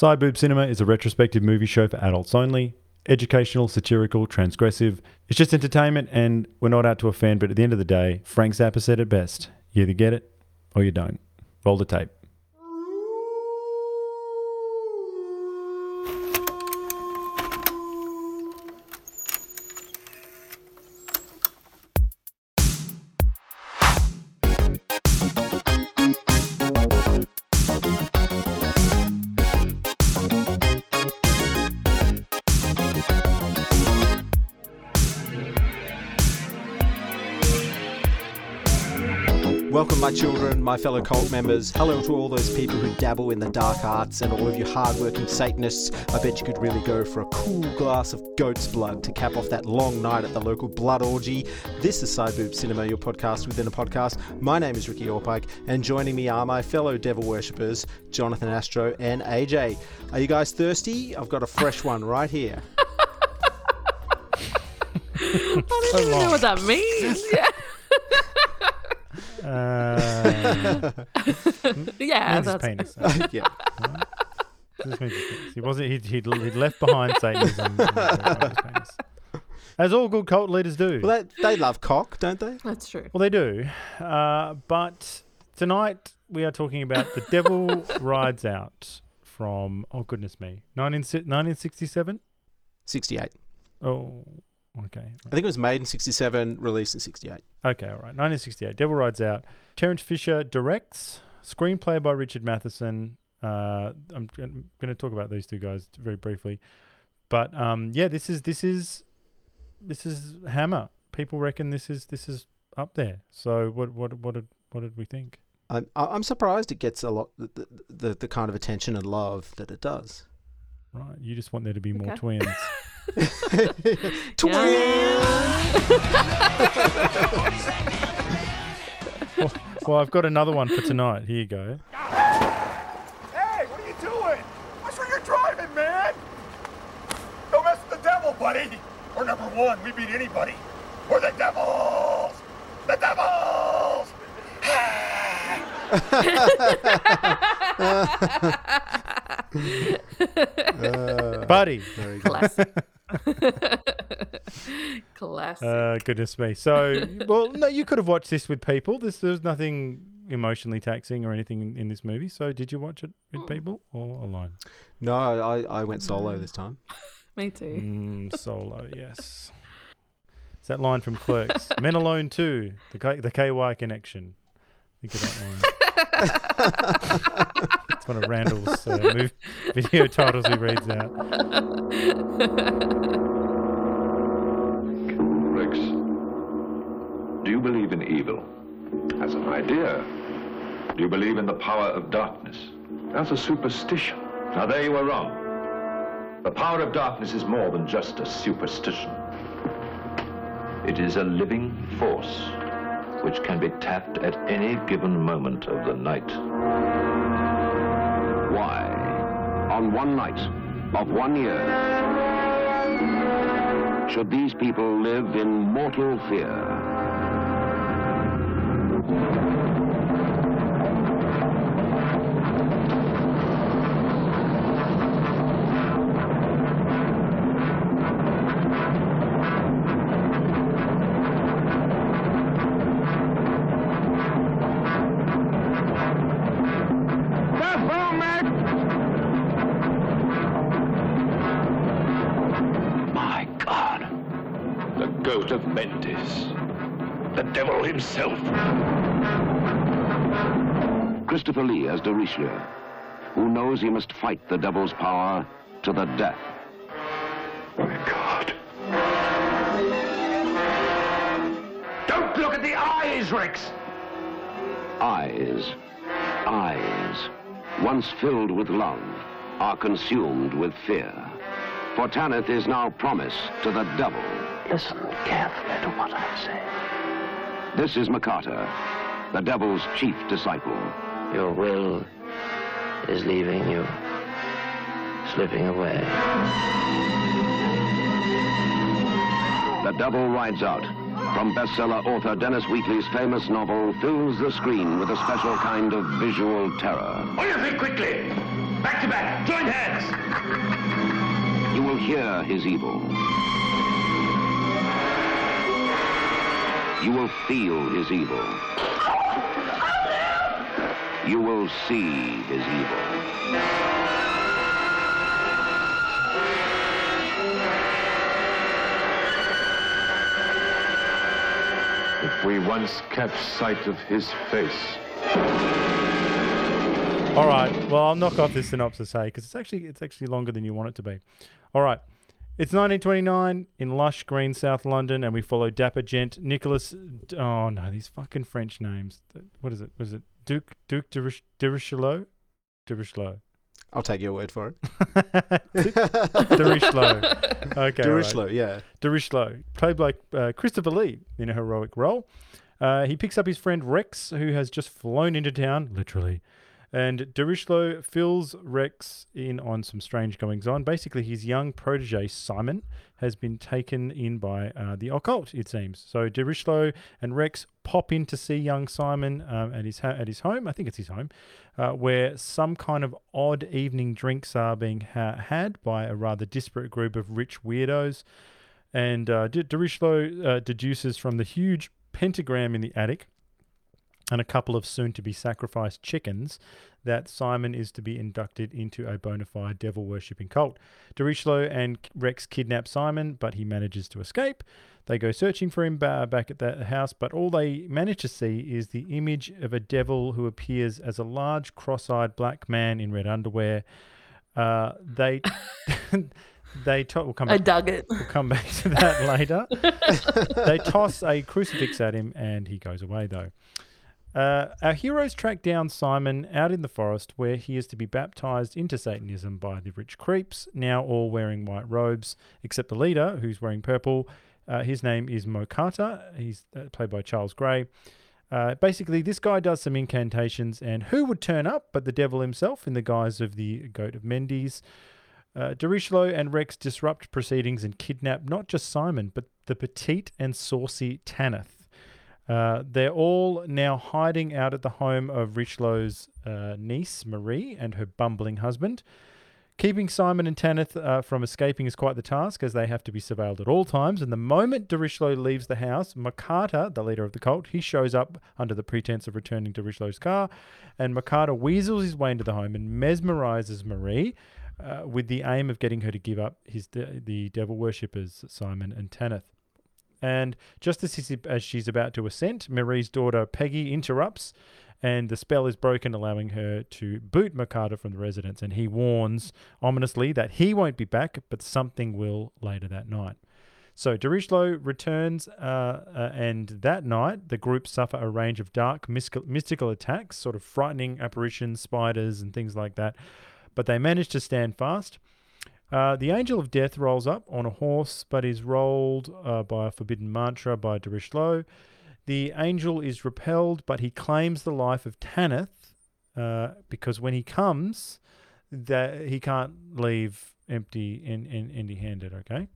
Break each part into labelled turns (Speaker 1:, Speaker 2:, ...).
Speaker 1: Side Boob Cinema is a retrospective movie show for adults only. Educational, satirical, transgressive. It's just entertainment, and we're not out to offend, but at the end of the day, Frank Zappa said it best. You either get it or you don't. Roll the tape.
Speaker 2: Fellow cult members. Hello to all those people who dabble in the dark arts and all of you hardworking Satanists. I bet you could really go for a cool glass of goat's blood to cap off that long night at the local blood orgy. This is Side Boob Cinema, your podcast within a podcast. My name is Ricky Allpike, and joining me are my fellow devil worshippers, Jonathan Astro and AJ. Are you guys thirsty? I've got a fresh one right here.
Speaker 3: I don't even know what that means. Yeah,
Speaker 1: Uh,
Speaker 3: yeah
Speaker 1: means his
Speaker 3: that's
Speaker 1: penis.
Speaker 2: yeah.
Speaker 1: This means his penis. He wasn't. He'd, he'd, he'd left behind Satanism. and got. As all good cult leaders do.
Speaker 2: Well, they, they love cock, don't they?
Speaker 3: that's true.
Speaker 1: Well, they do. Uh, but tonight we are talking about The Devil Rides Out from, oh, goodness me, 19, 1967?
Speaker 2: 68.
Speaker 1: Oh, okay.
Speaker 2: I think it was made in 67, released in 68.
Speaker 1: Okay, all right. 1968. Devil Rides Out. Terence Fisher directs. Screenplay by Richard Matheson. Uh, I'm, going to talk about these two guys very briefly, but um, yeah, this is this is this is Hammer. People reckon this is this is up there. So what what what did what did we think?
Speaker 2: I'm, I- I'm surprised it gets a lot, the, the, the, the kind of attention and love that it does.
Speaker 1: Right, you just want there to be more
Speaker 3: Okay.
Speaker 1: twins. well, I've got another one for tonight. Here you go.
Speaker 4: Hey, what are you doing? Watch where you're driving, man! Don't mess with the devil, buddy! We're number one. We beat anybody. We're the devils! The devils!
Speaker 1: Buddy.
Speaker 2: Very good.
Speaker 3: Classic. Classic.
Speaker 1: Uh, goodness me. So, well, no, you could have watched this with people. This there's nothing emotionally taxing or anything in, in this movie. So, did you watch it with people or alone?
Speaker 2: No, I, I went solo this time.
Speaker 3: Me too.
Speaker 1: Mm, solo, yes. It's that line from Clerks. Men Alone too. The K, the KY connection. Think of that line. It's one of Randall's uh, video titles he reads out.
Speaker 5: Rex, do you believe in evil? As an idea. Do you believe in the power of darkness? As a superstition. Now there you are wrong. The power of darkness is more than just a superstition. It is a living force which can be tapped at any given moment of the night.
Speaker 6: Why, on one night of one year, should these people live in mortal fear? As de Richelieu, who knows he must fight the devil's power to the death.
Speaker 5: Oh, my God. Don't look at the eyes, Rex!
Speaker 6: Eyes, eyes, once filled with love, are consumed with fear. For Tanith is now promised to the devil.
Speaker 7: Listen carefully to what I say.
Speaker 6: This is Mocata, the devil's chief disciple.
Speaker 7: Your will is leaving you, slipping away.
Speaker 6: The Devil Rides Out, from bestseller author Dennis Wheatley's famous novel, fills the screen with a special kind of visual terror.
Speaker 5: What do you think quickly?
Speaker 8: Back to back. Join hands.
Speaker 6: You will hear his evil. You will feel his evil. You will see his evil.
Speaker 5: If we once catch sight of his face,
Speaker 1: All right. Well, I'll knock off this synopsis, hey, because it's actually it's actually longer than you want it to be. All right. It's 1929 in lush green South London, and we follow dapper gent Nicholas. Oh no, these fucking French names. What is it? Was it Duke Duke de, Riche- Richelieu? De Richelieu.
Speaker 2: I'll take your word for it.
Speaker 1: de Richelieu. Okay. all right.
Speaker 2: Dirichlo, yeah.
Speaker 1: de Richelieu, played by uh, Christopher Lee in a heroic role. Uh, he picks up his friend Rex, who has just flown into town, literally. And de Richelieu fills Rex in on some strange goings on. Basically, his young protege, Simon, has been taken in by uh, the occult, it seems. So de Richelieu and Rex pop in to see young Simon um, at, his ha- at his home. I think it's his home, uh, where some kind of odd evening drinks are being ha- had by a rather disparate group of rich weirdos. And uh, de, de uh, deduces from the huge pentagram in the attic and a couple of soon to be sacrificed chickens that Simon is to be inducted into a bona fide devil worshipping cult. De Richelieu and Rex kidnap Simon, but he manages to escape. They go searching for him back at the house, but all they manage to see is the image of a devil who appears as a large, cross eyed black man in red underwear. Uh, they. They to- we'll come
Speaker 3: I dug it.
Speaker 1: We'll come back to that later. they toss a crucifix at him and he goes away, though. Uh, our heroes track down Simon out in the forest where he is to be baptized into Satanism by the rich creeps, now all wearing white robes, except the leader, who's wearing purple. Uh, his name is Mocata. He's uh, played by Charles Gray. Uh, basically, this guy does some incantations, and who would turn up but the devil himself in the guise of the Goat of Mendes? Uh, and Rex disrupt proceedings and kidnap not just Simon, but the petite and saucy Tanith. Uh, they're all now hiding out at the home of Richelieu's uh, niece, Marie, and her bumbling husband. Keeping Simon and Tanith uh, from escaping is quite the task, as they have to be surveilled at all times. And the moment de Richelieu leaves the house, Mocata, the leader of the cult, he shows up under the pretense of returning to Richelieu's car, and Mocata weasels his way into the home and mesmerizes Marie, uh, with the aim of getting her to give up his de- the devil worshippers Simon and Tanith. And just as, as she's about to assent, Marie's daughter Peggy interrupts, and the spell is broken, allowing her to boot Mocata from the residence. And he warns ominously that he won't be back, but something will later that night. So de Richelieu returns, uh, uh, and that night the group suffer a range of dark mystical attacks, sort of frightening apparitions, spiders, and things like that. But they manage to stand fast. Uh, the Angel of Death rolls up on a horse, but is rolled uh, by a forbidden mantra by de Richelieu. The angel is repelled, but he claims the life of Tanith uh, because when he comes, that he can't leave empty and, and empty-handed. Okay,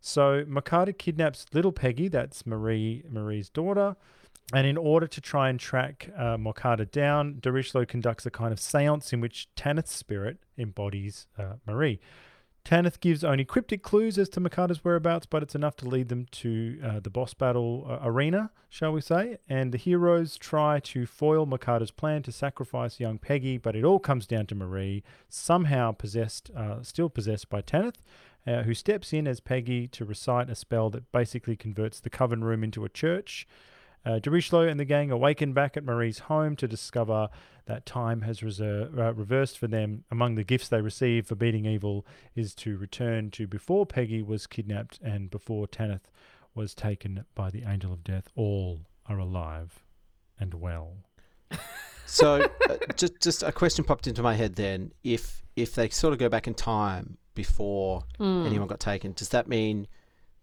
Speaker 1: so Mocata kidnaps little Peggy, that's Marie Marie's daughter, and in order to try and track uh, down, de Richelieu conducts a kind of seance in which Tanith's spirit embodies uh, Marie. Tanith gives only cryptic clues as to Mocata's whereabouts, but it's enough to lead them to uh, the boss battle uh, arena, shall we say. And the heroes try to foil Mocata's plan to sacrifice young Peggy, but it all comes down to Marie, somehow possessed, uh, still possessed by Tanith, uh, who steps in as Peggy to recite a spell that basically converts the coven room into a church. Uh, de and the gang awaken back at Marie's home to discover that time has reser- uh, reversed for them. Among the gifts they receive for beating evil is to return to before Peggy was kidnapped and before Tanith was taken by the Angel of Death. All are alive and well.
Speaker 2: So, uh, just just a question popped into my head. Then, if if they sort of go back in time before
Speaker 3: Hmm.
Speaker 2: anyone got taken, does that mean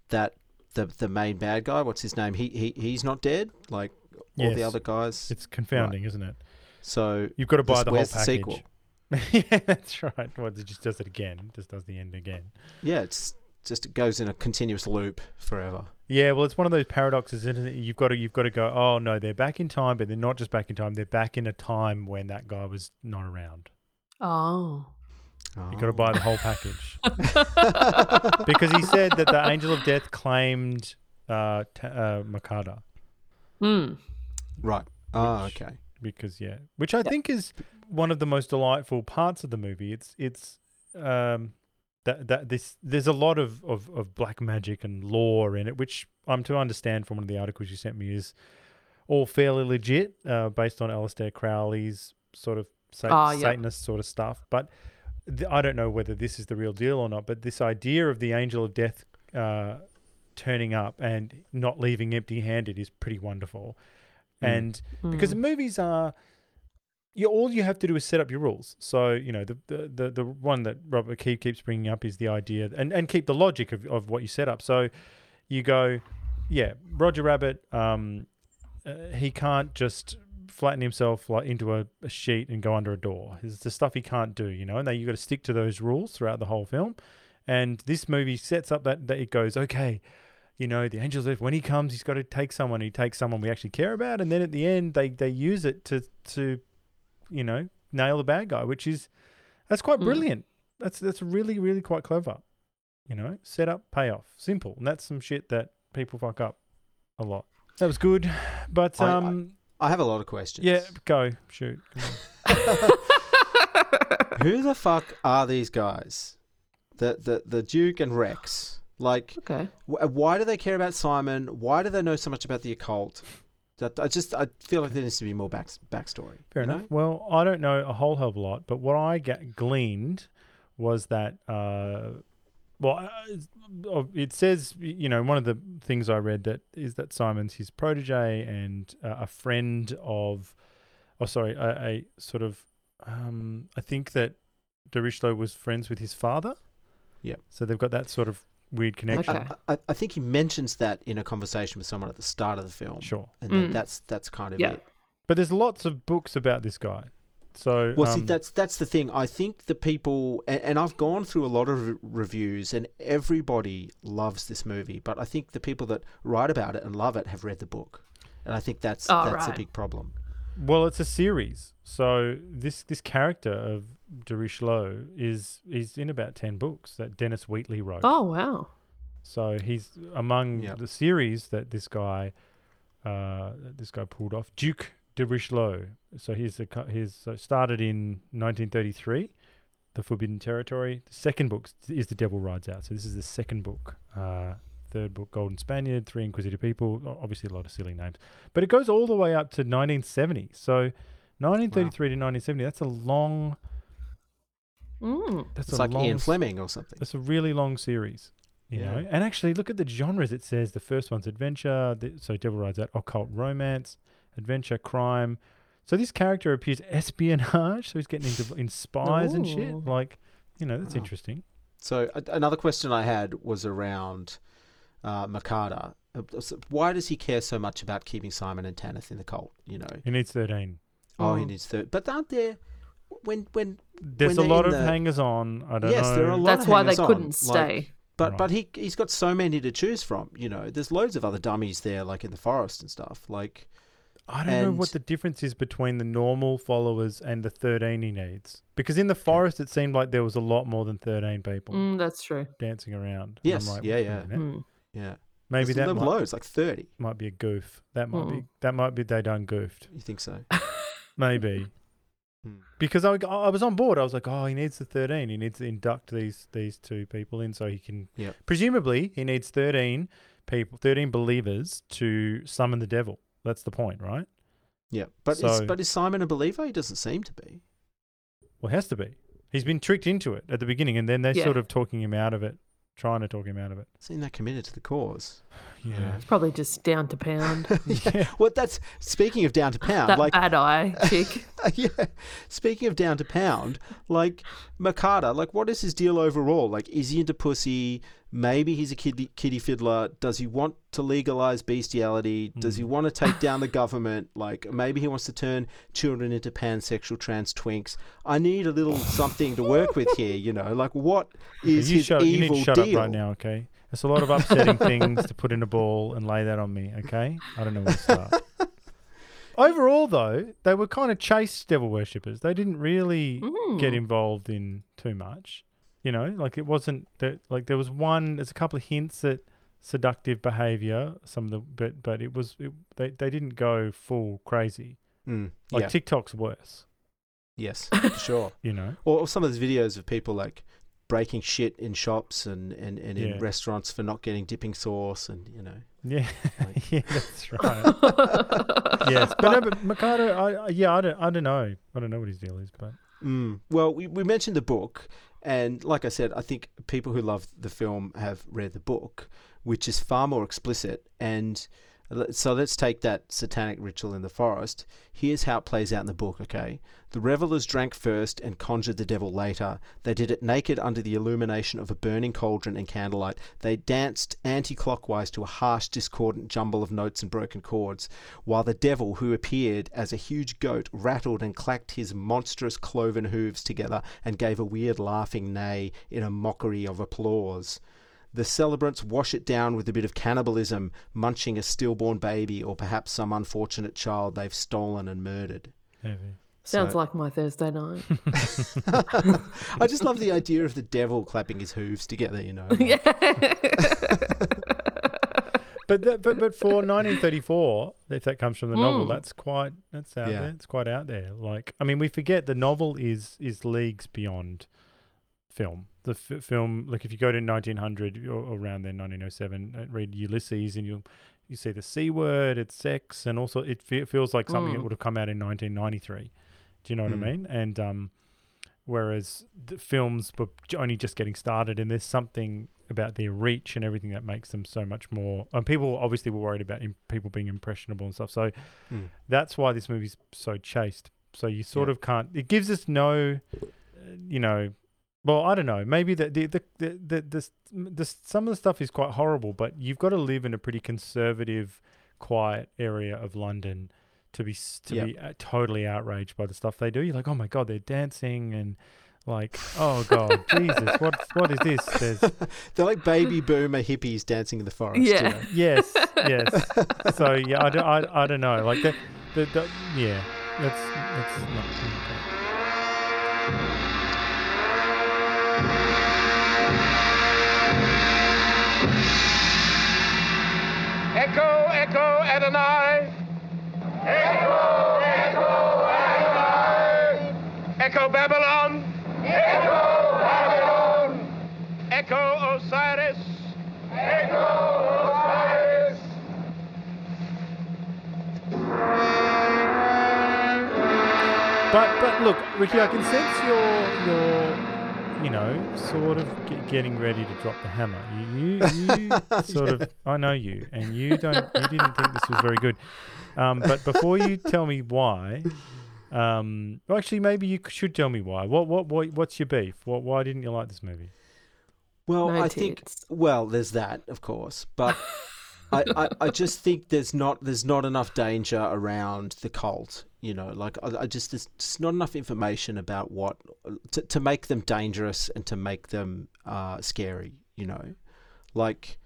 Speaker 2: that the the main bad guy, what's his name, he he he's not dead, like all the other guys?
Speaker 1: It's confounding, isn't it?
Speaker 2: So
Speaker 1: You've got to buy
Speaker 2: this-
Speaker 1: the whole
Speaker 2: where's the sequel?
Speaker 1: yeah, that's right. Well, it just does it again. Just does the end again.
Speaker 2: yeah, it's just it goes in a continuous loop forever.
Speaker 1: Yeah, well, it's one of those paradoxes, isn't it? You've got to you've got to go. Oh no, they're back in time, but they're not just back in time. They're back in a time when that guy was not around.
Speaker 3: Oh.
Speaker 1: You got to buy the whole package because he said that the angel of death claimed uh, ta- uh, Mocata.
Speaker 3: Hmm.
Speaker 2: Right. Oh,
Speaker 1: Which-
Speaker 2: okay.
Speaker 1: because yeah, which I think is one of the most delightful parts of the movie. It's it's um that that this there's a lot of of, of black magic and lore in it, which I'm to understand from one of the articles you sent me is all fairly legit, uh, based on Aleister Crowley's sort of sa-
Speaker 3: Ah, yeah.
Speaker 1: Satanist sort of stuff. But th- I don't know whether this is the real deal or not. But this idea of the angel of death uh, turning up and not leaving empty-handed is pretty wonderful.
Speaker 2: Mm.
Speaker 1: And because the movies are you all you have to do is set up your rules so you know the the the, the one that Robert McKee keeps bringing up is the idea and and keep the logic of, of what you set up so you go yeah roger rabbit um uh, he can't just flatten himself like into a, a sheet and go under a door it's the stuff he can't do you know and then you got to stick to those rules throughout the whole film and this movie sets up that, that it goes okay you know, the angels of when he comes, he's got to take someone. He takes someone we actually care about, and then at the end, they they use it to to, you know, nail the bad guy, which is that's quite
Speaker 3: Mm.
Speaker 1: brilliant. That's that's really really quite clever. You know, set up payoff, simple, and that's some shit that people fuck up a lot. That was good, but um,
Speaker 2: I have a lot of questions.
Speaker 1: yeah, go shoot.
Speaker 2: Who the fuck are these guys? The the the Duke and Rex. Like,
Speaker 3: Okay.
Speaker 2: wh- why do they care about Simon? Why do they know so much about the occult? That I just I feel like there needs to be more back backstory.
Speaker 1: Fair
Speaker 2: you know?
Speaker 1: enough. Well, I don't know a whole hell of a lot, but what I get gleaned was that, uh, well, uh, it says, you know, one of the things I read that is that Simon's his protege and uh, a friend of, oh, sorry, a, a sort of, um, I think that de Richelieu was friends with his father.
Speaker 2: Yeah.
Speaker 1: So they've got that sort of weird connection.
Speaker 3: Okay.
Speaker 2: I, I, I think he mentions that in a conversation with someone at the start of the film,
Speaker 1: Sure.
Speaker 2: and
Speaker 3: Mm.
Speaker 2: that's that's kind of
Speaker 3: Yeah.
Speaker 2: it.
Speaker 1: But there's lots of books about this guy. So,
Speaker 2: Well, see,
Speaker 1: um,
Speaker 2: that's that's the thing. I think the people, and, and I've gone through a lot of re- reviews, and everybody loves this movie. But I think the people that write about it and love it have read the book, and I think that's
Speaker 3: Oh,
Speaker 2: that's a big problem.
Speaker 1: Well, it's a series, so this this character of de Richelieu is is in about ten books that Dennis Wheatley wrote.
Speaker 3: Oh wow.
Speaker 1: So he's among
Speaker 2: Yep.
Speaker 1: the series that this guy, uh, that this guy pulled off. Duke de Richelieu. So he's a, co- he's uh, started in 1933, The Forbidden Territory. The second book is The Devil Rides Out. So this is the second book. Uh, third book, Golden Spaniard. Three Inquisitive People. Obviously, a lot of silly names, but it goes all the way up to 1970. So 1933 to 1970. That's a long.
Speaker 3: Mm.
Speaker 1: That's
Speaker 2: It's
Speaker 1: a
Speaker 2: like
Speaker 1: long
Speaker 2: Ian Fleming or something.
Speaker 1: it's a really long series, you
Speaker 2: Yeah.
Speaker 1: know. And actually, look at the genres. It says the first one's adventure, the, so Devil Rides Out, occult romance, adventure, crime. So this character appears espionage. So he's getting into in spies and shit. Like, you know, that's
Speaker 2: Wow.
Speaker 1: interesting.
Speaker 2: So a- another question I had was around uh, Mocata. Uh, Why does he care so much about keeping Simon and Tanith in the cult? You know,
Speaker 1: He needs thirteen.
Speaker 2: oh, he
Speaker 3: Mm.
Speaker 2: needs thirteen. But aren't there when when
Speaker 1: There's
Speaker 2: When
Speaker 1: a lot of
Speaker 2: the-
Speaker 1: hangers on. I don't
Speaker 2: Yes,
Speaker 1: know.
Speaker 2: there are a lot
Speaker 3: That's
Speaker 2: of
Speaker 3: why they couldn't
Speaker 2: like-
Speaker 3: stay.
Speaker 2: But
Speaker 1: Right.
Speaker 2: but he he's got so many to choose from. You know, there's loads of other dummies there, like in the forest and stuff. Like
Speaker 1: I don't know what the difference is between the normal followers and the thirteen he needs. Because in the forest, it seemed like there was a lot more than thirteen people
Speaker 3: Mm, that's true.
Speaker 1: dancing around.
Speaker 2: Yes,
Speaker 1: like,
Speaker 2: yeah, yeah.
Speaker 3: Mm.
Speaker 2: yeah,
Speaker 1: Maybe
Speaker 2: There's
Speaker 1: that
Speaker 2: there were
Speaker 1: might,
Speaker 2: loads, like thirty.
Speaker 1: might be a goof. That might be
Speaker 3: Mm.
Speaker 1: that might be they done goofed.
Speaker 2: You think so?
Speaker 1: Maybe.
Speaker 2: Hmm.
Speaker 1: Because I, I was on board. I was like, oh, he needs the 13. He needs to induct these these two people in so he can.
Speaker 2: Yep.
Speaker 1: Presumably, he needs 13 people, 13 believers to summon the devil. That's the point, right?
Speaker 2: Yeah, but is, but is Simon a believer? He doesn't seem to be.
Speaker 1: Well, it has to be. He's been tricked into it at the beginning, and then they're
Speaker 3: Yeah.
Speaker 1: sort of talking him out of it, trying to talk him out of it.
Speaker 2: Seem that committed to the cause.
Speaker 1: Yeah.
Speaker 3: It's probably just down to pound.
Speaker 1: yeah.
Speaker 2: Well, that's speaking of down to pound.
Speaker 3: that
Speaker 2: like
Speaker 3: bad eye chick.
Speaker 2: yeah. Speaking of down to pound, like Mocata, like what is his deal overall? Like, is he into pussy? Maybe he's a kiddie, kiddie fiddler. Does he want to legalize bestiality? Does he
Speaker 1: Mm.
Speaker 2: want to take down the government? Like, maybe he wants to turn children into pansexual trans twinks. I need a little something to work with here, you know? Like, what is
Speaker 1: you,
Speaker 2: his
Speaker 1: shut, you need to shut
Speaker 2: deal?
Speaker 1: up right now, okay? There's a lot of upsetting things to put in a ball and lay that on me, okay? I don't know where to start. Overall, though, they were kind of chase devil worshippers. They didn't really get
Speaker 3: Mm.
Speaker 1: involved in too much. You know, like it wasn't that. Like there was one. There's a couple of hints at seductive behavior. Some of the, but but it was it, they they didn't go full crazy.
Speaker 2: Mm,
Speaker 1: Like
Speaker 2: yeah.
Speaker 1: TikTok's worse.
Speaker 2: yes, for sure.
Speaker 1: You know.
Speaker 2: Or, or some of those videos of people like breaking shit in shops and, and, and
Speaker 1: Yeah.
Speaker 2: in restaurants for not getting dipping sauce and you know.
Speaker 1: Yeah,
Speaker 2: Like-
Speaker 1: yeah, that's right. yes, but no, but Mocata, I, I yeah, I don't, I don't know, I don't know what his deal is, but
Speaker 2: Mm. Well, we, we mentioned the book, and like I said, I think people who love the film have read the book, which is far more explicit. And so let's take that satanic ritual in the forest. Here's how it plays out in the book, okay? The revelers drank first and conjured the devil later. They did it naked under the illumination of a burning cauldron and candlelight. They danced anti clockwise to a harsh, discordant jumble of notes and broken chords, while the devil, who appeared as a huge goat, rattled and clacked his monstrous cloven hooves together and gave a weird laughing neigh in a mockery of applause. The celebrants wash it down with a bit of cannibalism, munching a stillborn baby or perhaps some unfortunate child they've stolen and murdered.
Speaker 1: heavy.
Speaker 3: Sounds
Speaker 2: So-
Speaker 3: like my Thursday night.
Speaker 2: I just love the idea of the devil clapping his hooves together, you know.
Speaker 3: yeah.
Speaker 1: But that, but but for 1934, if that comes from the novel,
Speaker 3: Mm.
Speaker 1: that's quite that's out
Speaker 2: Yeah.
Speaker 1: there. It's quite out there. Like I mean, we forget the novel is is leagues beyond film. The f- film, like if you go to 1900 or, or around then 1907, uh, read Ulysses, and you'll you see the c word, it's sex, and also it fe- feels like something that
Speaker 3: Mm.
Speaker 1: would have come out in 1993. Do you know what
Speaker 2: Mm.
Speaker 1: I mean? And um, whereas the films were only just getting started, and there's something about their reach and everything that makes them so much more. And people obviously were worried about im- people being impressionable and stuff. So
Speaker 2: Mm.
Speaker 1: that's why this movie's so chaste. So you sort
Speaker 2: Yeah.
Speaker 1: of can't. It gives us no, uh, you know. Well, I don't know. Maybe the the the the, the, the, the some of the stuff is quite horrible, but you've got to live in a pretty conservative, quiet area of London to be to
Speaker 2: Yeah.
Speaker 1: be uh, totally outraged by the stuff they do. You're like, oh my god, they're dancing and like, oh god, Jesus, what what is this? There's
Speaker 2: They're like baby boomer hippies dancing in the forest. you know.
Speaker 1: yes, yes. So yeah, I don't, I, I don't know. Like the, the, the yeah, that's that's not.
Speaker 4: Echo, echo, Adonai. Echo, echo, Adonai. Echo, Babylon. Echo, Babylon. Echo, Osiris. Echo, Osiris.
Speaker 1: But but look, Ricky, I can sense your your you know sort of ge- getting ready to drop the hammer. You you, you sort of I know you, and you don't you didn't think this was very good. Um, but before you tell me why. Um, well, actually, maybe you should tell me why. What, what, what, what's your beef? What, why didn't you like this movie?
Speaker 2: Well,
Speaker 3: No
Speaker 2: I think, well, there's that, of course, but I, I, I just think there's not there's not enough danger around the cult. You know, like I, I just there's just not enough information about what to, to make them dangerous and to make them uh, scary. You know, like.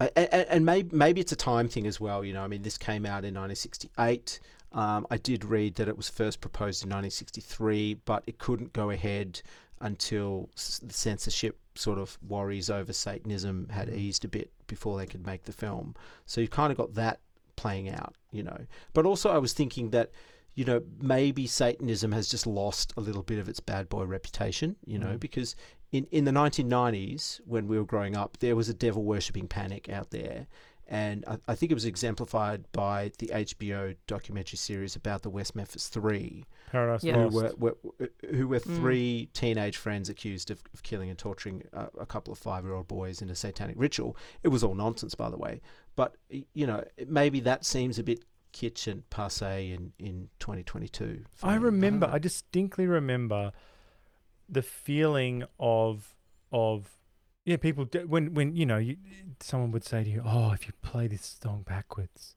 Speaker 2: And, and maybe maybe it's a time thing as well. You know, I mean, this came out in 1968. Um, I did read that it was first proposed in 1963, but it couldn't go ahead until the censorship sort of worries over Satanism had eased a bit before they could make the film. So you've kind of got that playing out, you know. But also, I was thinking that, you know, maybe Satanism has just lost a little bit of its bad boy reputation, you know,
Speaker 1: Mm.
Speaker 2: because in, in the 1990s, when we were growing up, there was a devil worshipping panic out there. And I, I think it was exemplified by the HBO documentary series about the West Memphis Three,
Speaker 1: Paradise
Speaker 3: Yeah.
Speaker 2: who were, were who were
Speaker 3: Mm.
Speaker 2: three teenage friends accused of, of killing and torturing a, a couple of five year old boys in a satanic ritual. It was all nonsense, by the way. But you know, maybe that seems a bit kitsch and passe in in 2022.
Speaker 1: I remember.
Speaker 2: know.
Speaker 1: I distinctly remember the feeling of of yeah. People d- when when you know you, someone would say to you, "Oh, if you play this song backwards,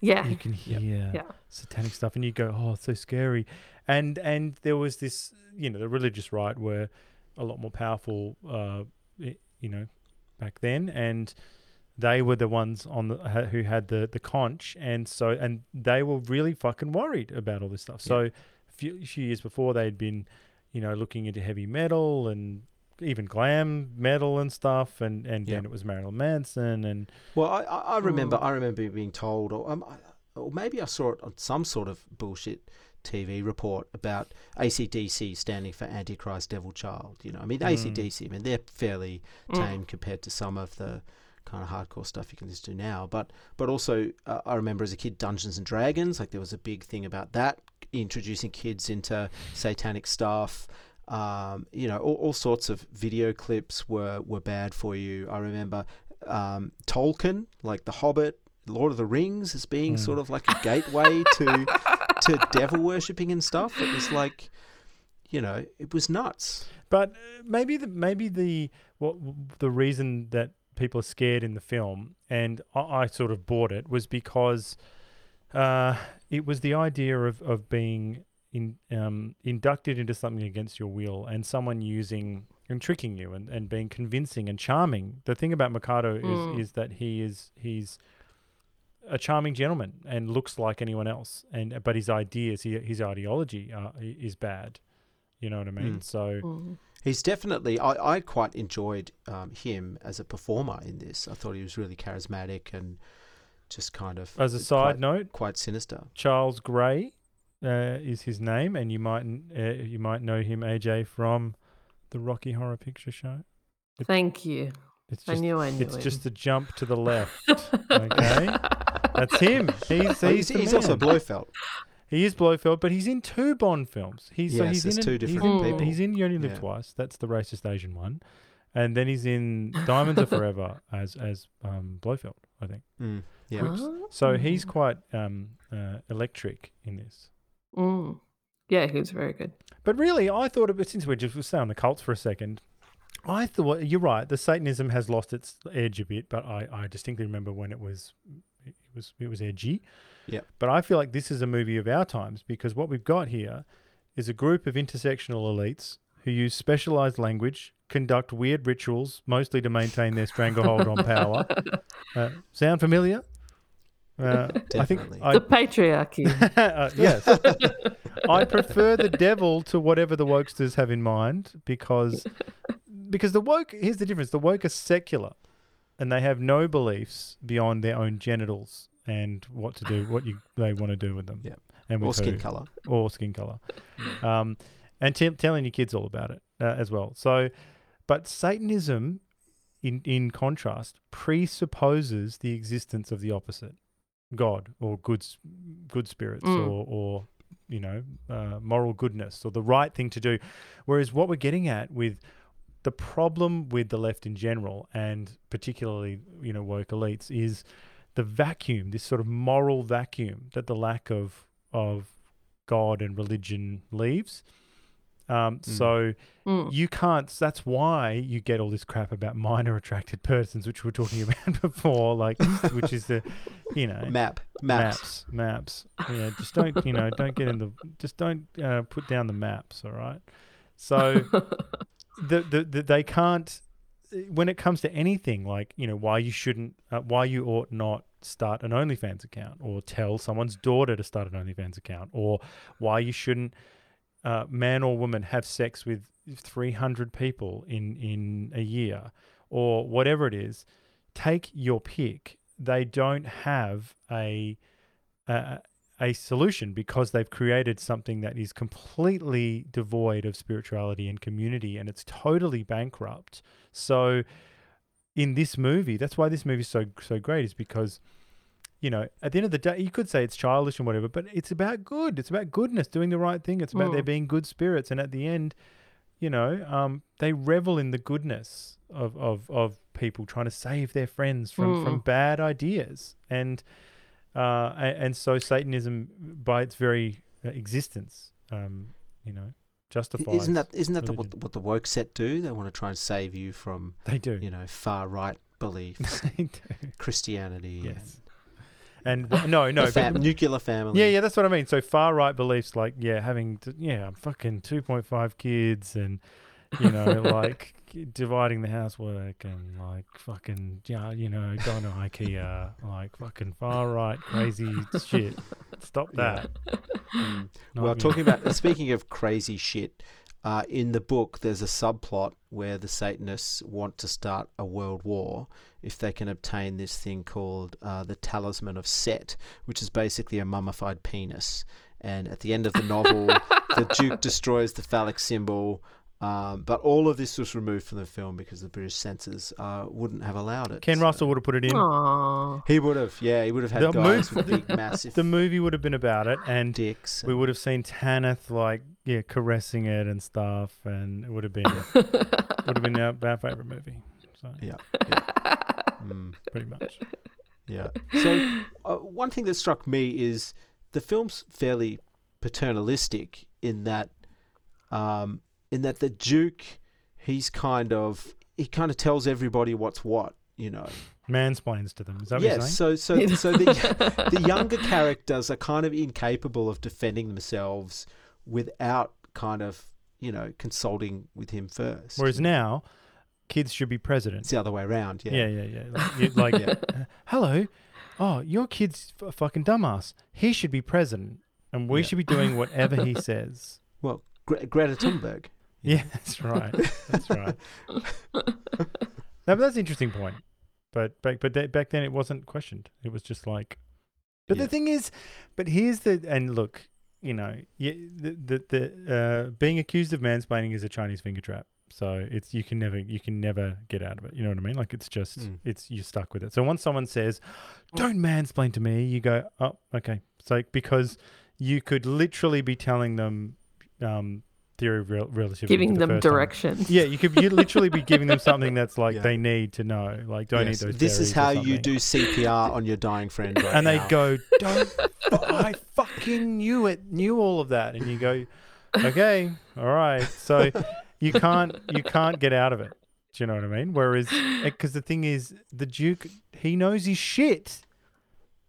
Speaker 3: Yeah.
Speaker 1: you can hear
Speaker 3: Yeah.
Speaker 1: satanic stuff," and you go, "Oh, it's so scary." And and there was this, you know, the religious right were a lot more powerful, uh, you know, back then, and they were the ones on the who had the the conch, and so and they were really fucking worried about all this stuff. So a few, few years before, they'd been, you know, looking into heavy metal and even glam metal and stuff, and and
Speaker 2: Yeah.
Speaker 1: then it was Marilyn Manson, and
Speaker 2: Well, I, I remember
Speaker 3: Mm.
Speaker 2: I remember being told, or, um, or maybe I saw it on some sort of bullshit TV report about ACDC standing for Antichrist Devil Child. You know, I mean
Speaker 1: Mm.
Speaker 2: ACDC, I mean they're fairly
Speaker 3: Mm.
Speaker 2: tame compared to some of the kind of hardcore stuff you can listen to now. But but also uh, I remember as a kid Dungeons and Dragons, like there was a big thing about that introducing kids into satanic stuff. Um, you know, all, all sorts of video clips were were bad for you. I remember um, Tolkien, like The Hobbit, Lord of the Rings, as being
Speaker 1: Mm.
Speaker 2: sort of like a gateway to to devil worshipping and stuff. It was like, you know, it was nuts.
Speaker 1: But uh, maybe the maybe the what the reason that people are scared in the film, and I, I sort of bought it, was because uh, it was the idea of of being in, um, inducted into something against your will, and someone using and tricking you, and, and being convincing and charming. The thing about Mocata
Speaker 3: Mm.
Speaker 1: is is that he is he's a charming gentleman and looks like anyone else, and but his ideas, he, his ideology uh, is bad. You know what I mean?
Speaker 2: Mm.
Speaker 1: So.
Speaker 3: Mm.
Speaker 2: He's definitely. I, I quite enjoyed um, him as a performer in this. I thought he was really charismatic and just kind of.
Speaker 1: As a
Speaker 2: quite-
Speaker 1: side note,
Speaker 2: quite sinister.
Speaker 1: Charles Gray uh, is his name, and you might uh, you might know him AJ from the Rocky Horror Picture Show.
Speaker 3: Thank you.
Speaker 1: It's
Speaker 3: I
Speaker 1: just
Speaker 3: knew I knew
Speaker 1: it's
Speaker 3: him.
Speaker 1: just a jump to the left. okay, that's him. He's
Speaker 2: Oh,
Speaker 1: he's,
Speaker 2: he's he's also
Speaker 1: man.
Speaker 2: Blofeld.
Speaker 1: He is Blofeld, but he's in two Bond films. He's so
Speaker 2: Yes,
Speaker 1: he's in
Speaker 2: two
Speaker 1: an-
Speaker 2: different
Speaker 1: he's in,
Speaker 3: people.
Speaker 1: He's in You Only Live
Speaker 2: Yeah.
Speaker 1: Twice. That's the racist Asian one, and then he's in Diamonds Are Forever as as um, Blofeld, I think.
Speaker 2: Mm, yeah.
Speaker 3: Oh.
Speaker 1: So he's quite um, uh, electric in this.
Speaker 3: Mm. Yeah, he was very good.
Speaker 1: But really, I thought of it since we're just we'll stay on the cults for a second. I thought you're right. The Satanism has lost its edge a bit, but I, I distinctly remember when it was it was it was edgy.
Speaker 2: Yep.
Speaker 1: But I feel like this is a movie of our times because what we've got here is a group of intersectional elites who use specialized language, conduct weird rituals, mostly to maintain their stranglehold on power. Uh, sound familiar? Uh, I think I,
Speaker 3: the patriarchy.
Speaker 1: uh, yes. I prefer the devil to whatever the wokesters have in mind because because the woke here's the difference. The woke are secular and they have no beliefs beyond their own genitals and what to do, what you they want to do with them.
Speaker 2: Yep.
Speaker 1: And
Speaker 2: Or skin
Speaker 1: who
Speaker 2: color.
Speaker 1: or skin color, um, and t- telling your kids all about it uh, as well. So, but Satanism, in in contrast, presupposes the existence of the opposite, God or good good spirits
Speaker 3: Mm.
Speaker 1: or or you know uh, moral goodness or the right thing to do. Whereas what we're getting at with the problem with the left in general and particularly you know woke elites is the vacuum, this sort of moral vacuum that the lack of of God and religion leaves. Um, So
Speaker 3: Mm.
Speaker 1: you can't. That's why you get all this crap about minor attracted persons, which we were talking about before, like which is the, you know,
Speaker 2: Map. Maps.
Speaker 1: maps, maps. Yeah, just don't, you know, don't get in the, just don't uh, put down the maps. All right. So the, the, the they can't when it comes to anything like you know why you shouldn't uh, why you ought not start an OnlyFans account or tell someone's daughter to start an OnlyFans account or why you shouldn't uh, man or woman have sex with 300 people in in a year or whatever it is take your pick. They don't have a a, a solution because they've created something that is completely devoid of spirituality and community and it's totally bankrupt. So in this movie that's why this movie is so so great is because you know at the end of the day you could say it's childish and whatever but it's about good it's about goodness doing the right thing it's about there
Speaker 3: Mm.
Speaker 1: being good spirits and at the end you know um they revel in the goodness of of of people trying to save their friends from from
Speaker 3: Mm.
Speaker 1: bad ideas and uh and, and so satanism by its very uh, existence um you know justifies
Speaker 2: Isn't that isn't that the, what, what the woke set do? They want to try and save you from
Speaker 1: they do
Speaker 2: you know far right beliefs, Christianity.
Speaker 1: yes and no no
Speaker 2: and fam-
Speaker 1: but-
Speaker 2: nuclear family.
Speaker 1: Yeah, yeah, that's what I mean. So far right beliefs like yeah, having to, yeah, I'm fucking 2.5 kids and you know like dividing the housework and like fucking yeah, you know, going to IKEA, like fucking far right crazy shit. Stop
Speaker 2: Yeah.
Speaker 1: that.
Speaker 2: Mm. Well, talking about speaking of crazy shit, uh, in the book there's a subplot where the Satanists want to start a world war if they can obtain this thing called uh, the Talisman of Set, which is basically a mummified penis. And at the end of the novel, the Duke destroys the phallic symbol. Um, but all of this was removed from the film because the British censors uh, wouldn't have allowed it.
Speaker 1: Ken
Speaker 2: so-
Speaker 1: Russell would have put it in.
Speaker 3: Aww.
Speaker 2: He would have, yeah, he would have had
Speaker 1: The
Speaker 2: guys
Speaker 1: move-
Speaker 2: with big, massive
Speaker 1: The movie would have been about it, and
Speaker 2: dicks.
Speaker 1: we would have seen Tanith like yeah caressing it and stuff, and it would have been would have been our, our favorite movie. So
Speaker 2: Yeah. yeah. Mm.
Speaker 1: pretty much.
Speaker 2: Yeah. So uh, one thing that struck me is the film's fairly paternalistic in that, um, in that the Duke, he's kind of he kind of tells everybody what's what, you know.
Speaker 1: Mansplains to them. Is that what you're
Speaker 2: Yes. So so so the the younger characters are kind of incapable of defending themselves without kind of you know consulting with him first.
Speaker 1: Whereas now, kids should be president.
Speaker 2: it's the other way around.
Speaker 1: Yeah, yeah, yeah. Like, you- like,
Speaker 2: Yeah.
Speaker 1: uh, hello, oh, your kid's a fucking dumbass. He should be president, and we
Speaker 2: Yeah.
Speaker 1: should be doing whatever he says.
Speaker 2: Well, Gre- Greta Thunberg.
Speaker 1: Yeah, that's right. That's right. no, but that's an interesting point. But back, but that, back then it wasn't questioned. It was just like. But
Speaker 2: Yeah.
Speaker 1: the thing is, but here's the and look, you know, yeah, the the, the uh, being accused of mansplaining is a Chinese finger trap. So it's you can never you can never get out of it. You know what I mean? Like it's just
Speaker 2: Mm.
Speaker 1: it's you're stuck with it. So once someone says, "Don't mansplain to me," you go, "Oh, okay." So because you could literally be telling them um, theory of rel- relativity,
Speaker 3: Giving
Speaker 1: the
Speaker 3: them
Speaker 1: first time. Yeah, you could you literally be giving them something that's like
Speaker 2: Yeah.
Speaker 1: they need to know. Like, don't
Speaker 2: Yes,
Speaker 1: eat those.
Speaker 2: This is how you do CPR on your dying friend. Right
Speaker 1: And they go, don't. I fucking knew it. Knew all of that. And you go, okay, all right. So you can't you can't get out of it. Do you know what I mean? Whereas, eh, because the thing is, the Duke he knows his shit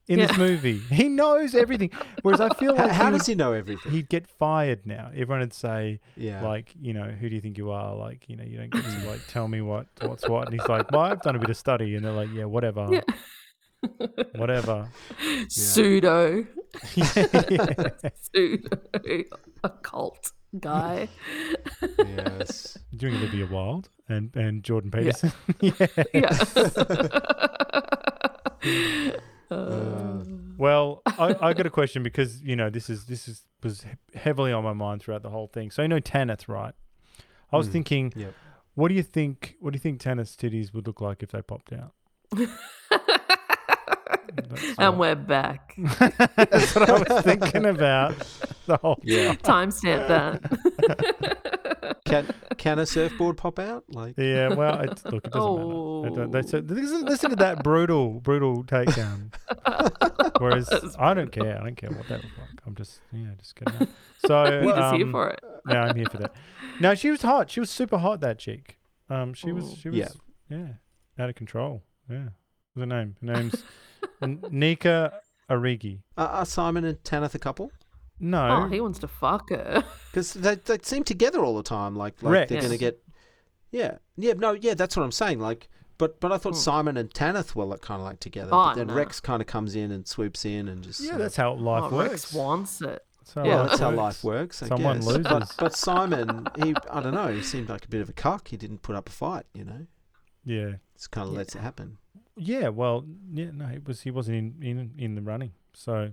Speaker 1: in this movie. He knows everything. Whereas I feel like
Speaker 2: how
Speaker 1: he
Speaker 2: does
Speaker 1: would,
Speaker 2: he know everything?
Speaker 1: he'd get fired now. Everyone would say,
Speaker 2: yeah.
Speaker 1: like you know who do you think you are like you know you don't get to like tell me what what's what and he's like well i've done a bit of study and they're like yeah whatever
Speaker 3: Yeah.
Speaker 1: whatever
Speaker 3: Pseudo.
Speaker 1: yeah, yeah.
Speaker 3: Pseudo occult guy.
Speaker 2: yes.
Speaker 1: doing olivia wilde and and jordan
Speaker 3: Yeah.
Speaker 1: peterson yeah,
Speaker 3: Yes.
Speaker 2: Uh,
Speaker 1: well I, I got a question because you know this is this is was heavily on my mind throughout the whole thing so you know tanith right i was
Speaker 2: Mm,
Speaker 1: thinking
Speaker 2: yep.
Speaker 1: what do you think what do you think tanith's titties would look like if they popped out
Speaker 3: and
Speaker 1: what-
Speaker 3: we're back.
Speaker 1: that's what i was thinking about the whole
Speaker 2: Yeah.
Speaker 3: Timestamp that.
Speaker 2: Can can a surfboard pop out? Like
Speaker 1: Yeah, well, it's, look, it doesn't matter. It don't- listen, listen to that brutal, brutal takedown. Whereas I don't care. I don't care what that looks like. I'm just, yeah, just out. So,
Speaker 3: We're just here
Speaker 1: um,
Speaker 3: for it.
Speaker 1: no, I'm here for that. No, she was hot. She was super hot. That chick. Um, she was,
Speaker 3: Mm.
Speaker 1: she was,
Speaker 2: Yeah.
Speaker 1: yeah, out of control. Yeah, what's her name? Her name's N- Nike Arrighi.
Speaker 2: are, are Simon and Tanith a couple?
Speaker 1: No,
Speaker 3: Oh, he wants to fuck her.
Speaker 2: Because they they seem together all the time. Like like
Speaker 1: Rex.
Speaker 2: they're gonna get. Yeah. Yeah. No. Yeah. That's what I'm saying. Like. But but I thought
Speaker 3: Hmm.
Speaker 2: Simon and Tanith were like, kind of like together.
Speaker 3: Oh,
Speaker 2: but then
Speaker 3: no.
Speaker 2: Rex kind of comes in and swoops in and just.
Speaker 1: yeah,
Speaker 2: sort
Speaker 1: that's how life
Speaker 3: oh,
Speaker 1: works.
Speaker 3: Rex wants it.
Speaker 1: That's how
Speaker 3: Yeah.
Speaker 2: Well,
Speaker 1: life
Speaker 2: that's how life works. I
Speaker 1: Someone
Speaker 2: guess.
Speaker 1: loses.
Speaker 2: But, but Simon, he I don't know. He seemed like a bit of a cuck. He didn't put up a fight. You know,
Speaker 1: Yeah,
Speaker 2: just kind of
Speaker 3: Yeah.
Speaker 2: lets it happen.
Speaker 1: Yeah, well, yeah, no, it was he wasn't in in in the running, so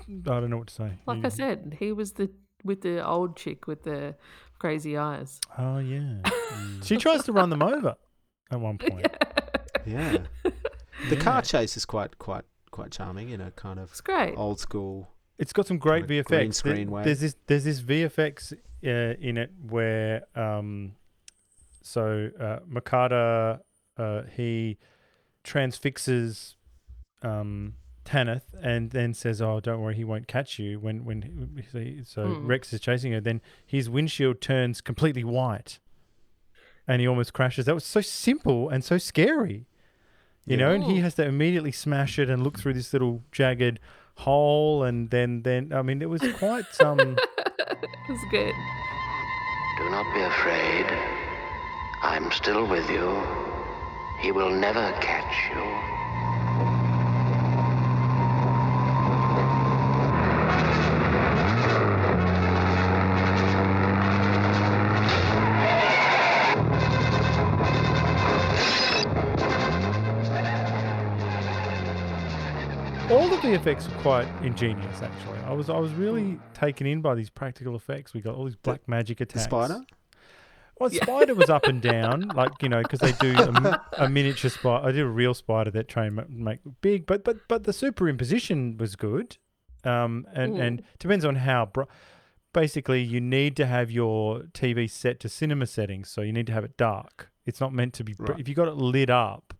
Speaker 1: I don't know what to say.
Speaker 3: Like
Speaker 1: He-
Speaker 3: I said, he was the with the old chick with the crazy eyes.
Speaker 1: Oh yeah, she tries to run them over at one point.
Speaker 2: Yeah. The
Speaker 1: Yeah.
Speaker 2: car chase is quite quite quite charming. You know, kind of
Speaker 3: It's great.
Speaker 2: old school.
Speaker 1: It's got some great
Speaker 2: Kinda
Speaker 1: VFX.
Speaker 2: green
Speaker 1: There-
Speaker 2: screen way.
Speaker 1: There's this there's this VFX uh, in it where um, so uh, Mocata uh, he transfixes um Tanith and then says, "Oh, don't worry, he won't catch you." When when he, so
Speaker 3: Mm.
Speaker 1: Rex is chasing her, then his windshield turns completely white, and he almost crashes. That was so simple and so scary, you know. And he has to immediately smash it and look through this little jagged hole, and then then I mean, it was quite um.
Speaker 3: It's good.
Speaker 7: Do not be afraid. I'm still with you. He will never catch you.
Speaker 1: The effects were quite ingenious, actually. I was I was really taken in by these practical effects. We got all these black magic
Speaker 2: The
Speaker 1: attacks.
Speaker 2: spider?
Speaker 1: Well, spider was up and down, like you know, because they do a miniature spider. I did a real spider that try and make big, but but but the superimposition was good, um, and and depends on how. Br- basically, you need to have your TV set to cinema settings, so you need to have it dark. It's not meant to be. br-
Speaker 2: Right.
Speaker 1: If you got it lit up,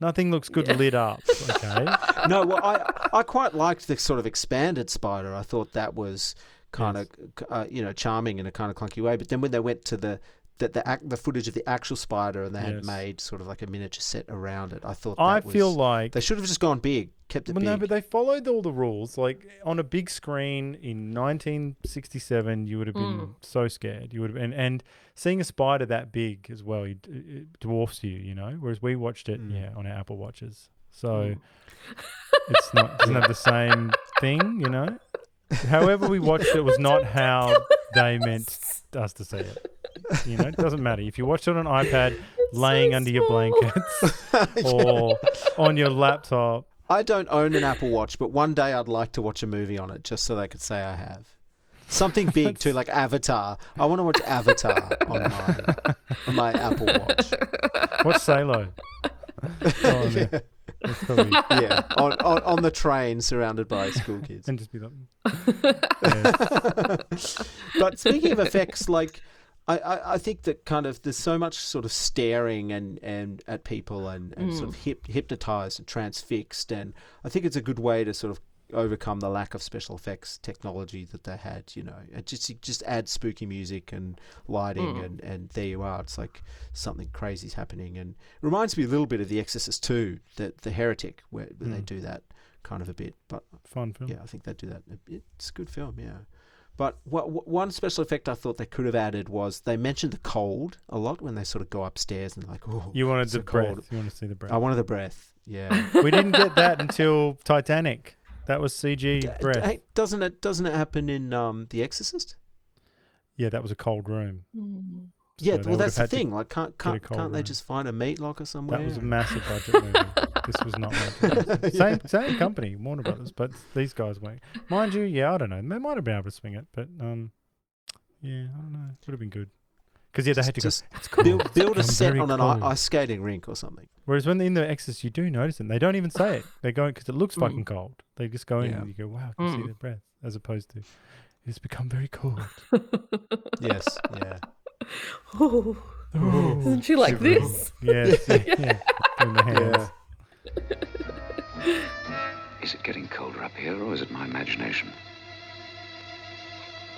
Speaker 1: nothing looks good
Speaker 3: Yeah.
Speaker 1: lit up. Okay.
Speaker 2: no, well, I I quite liked the sort of expanded spider. I thought that was kind
Speaker 1: Yes.
Speaker 2: of uh, you know charming in a kind of clunky way. But then when they went to the the the, act, the footage of the actual spider and they had made sort of like a miniature set around it, I thought
Speaker 1: I
Speaker 2: that
Speaker 1: feel like
Speaker 2: they should have just gone big, kept it
Speaker 1: Well,
Speaker 2: big.
Speaker 1: no, but they followed all the rules. Like on a big screen in 1967, you would have been
Speaker 3: Mm.
Speaker 1: so scared. You would have, and, and seeing a spider that big as well, it, it dwarfs you. You know, whereas we watched it,
Speaker 2: Mm.
Speaker 1: yeah, on our Apple watches. So it's not doesn't have the same thing. You know. However, we watched it was not how they meant us to see it. You know, it doesn't matter if you watched it on an iPad, laying under your blankets, or on your laptop.
Speaker 2: I don't own an Apple Watch, but one day I'd like to watch a movie on it just so they could say I have. Something big too, like Avatar. I want to watch Avatar on my on my Apple Watch.
Speaker 1: What's Salo? Oh, yeah. That's probably-
Speaker 2: Yeah, on, on on the train surrounded by school kids.
Speaker 1: and just be like,
Speaker 2: but speaking of effects, like I, I, I think that kind of there's so much sort of staring and, and at people and, and sort hmm. of hip, hypnotized and transfixed, and I think it's a good way to sort of overcome the lack of special effects technology that they had. You know, it just you just add spooky music and lighting, and, and there you are. It's like something crazy's happening, and it reminds me a little bit of The Exorcist too, the the Heretic, where, where they
Speaker 1: Mm.
Speaker 2: do that kind of a bit, but
Speaker 1: fun film.
Speaker 2: yeah, I think they do that. It's a good film, yeah. But what, what, one special effect I thought they could have added was they mentioned the cold a lot when they sort of go upstairs and like, oh,
Speaker 1: You wanted
Speaker 2: so
Speaker 1: the breath.
Speaker 2: cold.
Speaker 1: You want to see the breath.
Speaker 2: I wanted the breath. Yeah.
Speaker 1: we didn't get that until Titanic. That was CG
Speaker 2: D-
Speaker 1: breath.
Speaker 2: hey, doesn't it? Doesn't it happen in um, The Exorcist?
Speaker 1: Yeah, that was a cold room.
Speaker 3: Mm.
Speaker 2: Yeah. well, that's the thing. Like, can't can't, can't they just find a meat locker somewhere?
Speaker 1: That was a massive budget movie. this was not like that. Same same company, Warner Brothers, but these guys weren't. Mind you, yeah, I don't know. They might have been able to swing it, but um, yeah, I don't know. Would have been good. Because yeah, they had to
Speaker 2: Just
Speaker 1: go. It's
Speaker 2: build, build a set on an
Speaker 1: cold."
Speaker 2: ice skating rink or something.
Speaker 1: Whereas when in the Exorcist, you do notice it. They don't even say it. They're going because it looks
Speaker 3: Mm.
Speaker 1: fucking cold. They just go in
Speaker 2: Yeah.
Speaker 1: and you go, wow, I can see
Speaker 3: Mm.
Speaker 1: their breath. As opposed to, it's become very cold.
Speaker 2: Yes. Yeah.
Speaker 3: Oh,
Speaker 1: Oh,
Speaker 3: isn't she like
Speaker 1: shivering.
Speaker 3: this?
Speaker 1: Yes, yeah, yeah. Doing the hands.
Speaker 2: Yeah.
Speaker 6: Is it getting colder up here, or is it my imagination?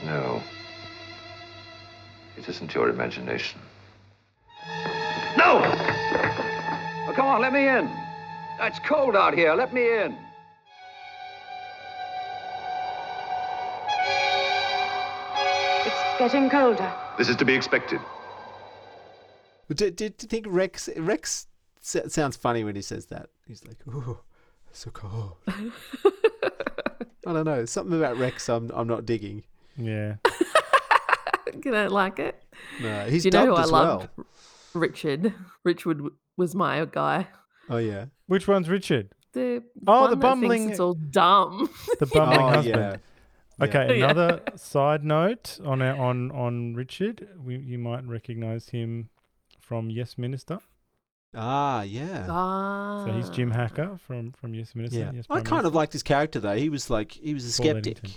Speaker 5: No. It isn't your imagination. No!
Speaker 6: Oh, come on, let me in. It's cold out here. Let me in.
Speaker 8: It's getting colder.
Speaker 5: This is to be expected.
Speaker 2: But Did, did, do you think Rex Rex sounds funny when he says that? He's like, "Oh, so cold." I don't know. Something about Rex I'm I'm not digging.
Speaker 1: Yeah.
Speaker 3: you don't like it?
Speaker 2: No, he's
Speaker 3: Do you know who I
Speaker 2: as
Speaker 3: loved?
Speaker 2: well.
Speaker 3: Richard. Richard was my guy.
Speaker 2: Oh yeah.
Speaker 1: Which one's Richard?
Speaker 3: The
Speaker 1: Oh,
Speaker 3: one
Speaker 1: the
Speaker 3: that
Speaker 1: bumbling-
Speaker 3: Thinks it's all dumb.
Speaker 1: The bumbling
Speaker 2: oh
Speaker 1: husband.
Speaker 2: yeah. Yeah.
Speaker 1: Okay,
Speaker 3: Yeah.
Speaker 1: another side note on our, on on Richard, we, you might recognise him from Yes Minister.
Speaker 2: Ah yeah.
Speaker 3: ah.
Speaker 1: So he's Jim Hacker from from Yes Minister.
Speaker 2: Yeah.
Speaker 1: Yes
Speaker 2: I
Speaker 1: Prime
Speaker 2: kind
Speaker 1: Minister.
Speaker 2: of liked his character though. He was like he was a
Speaker 1: Paul
Speaker 2: skeptic.
Speaker 1: Eddington.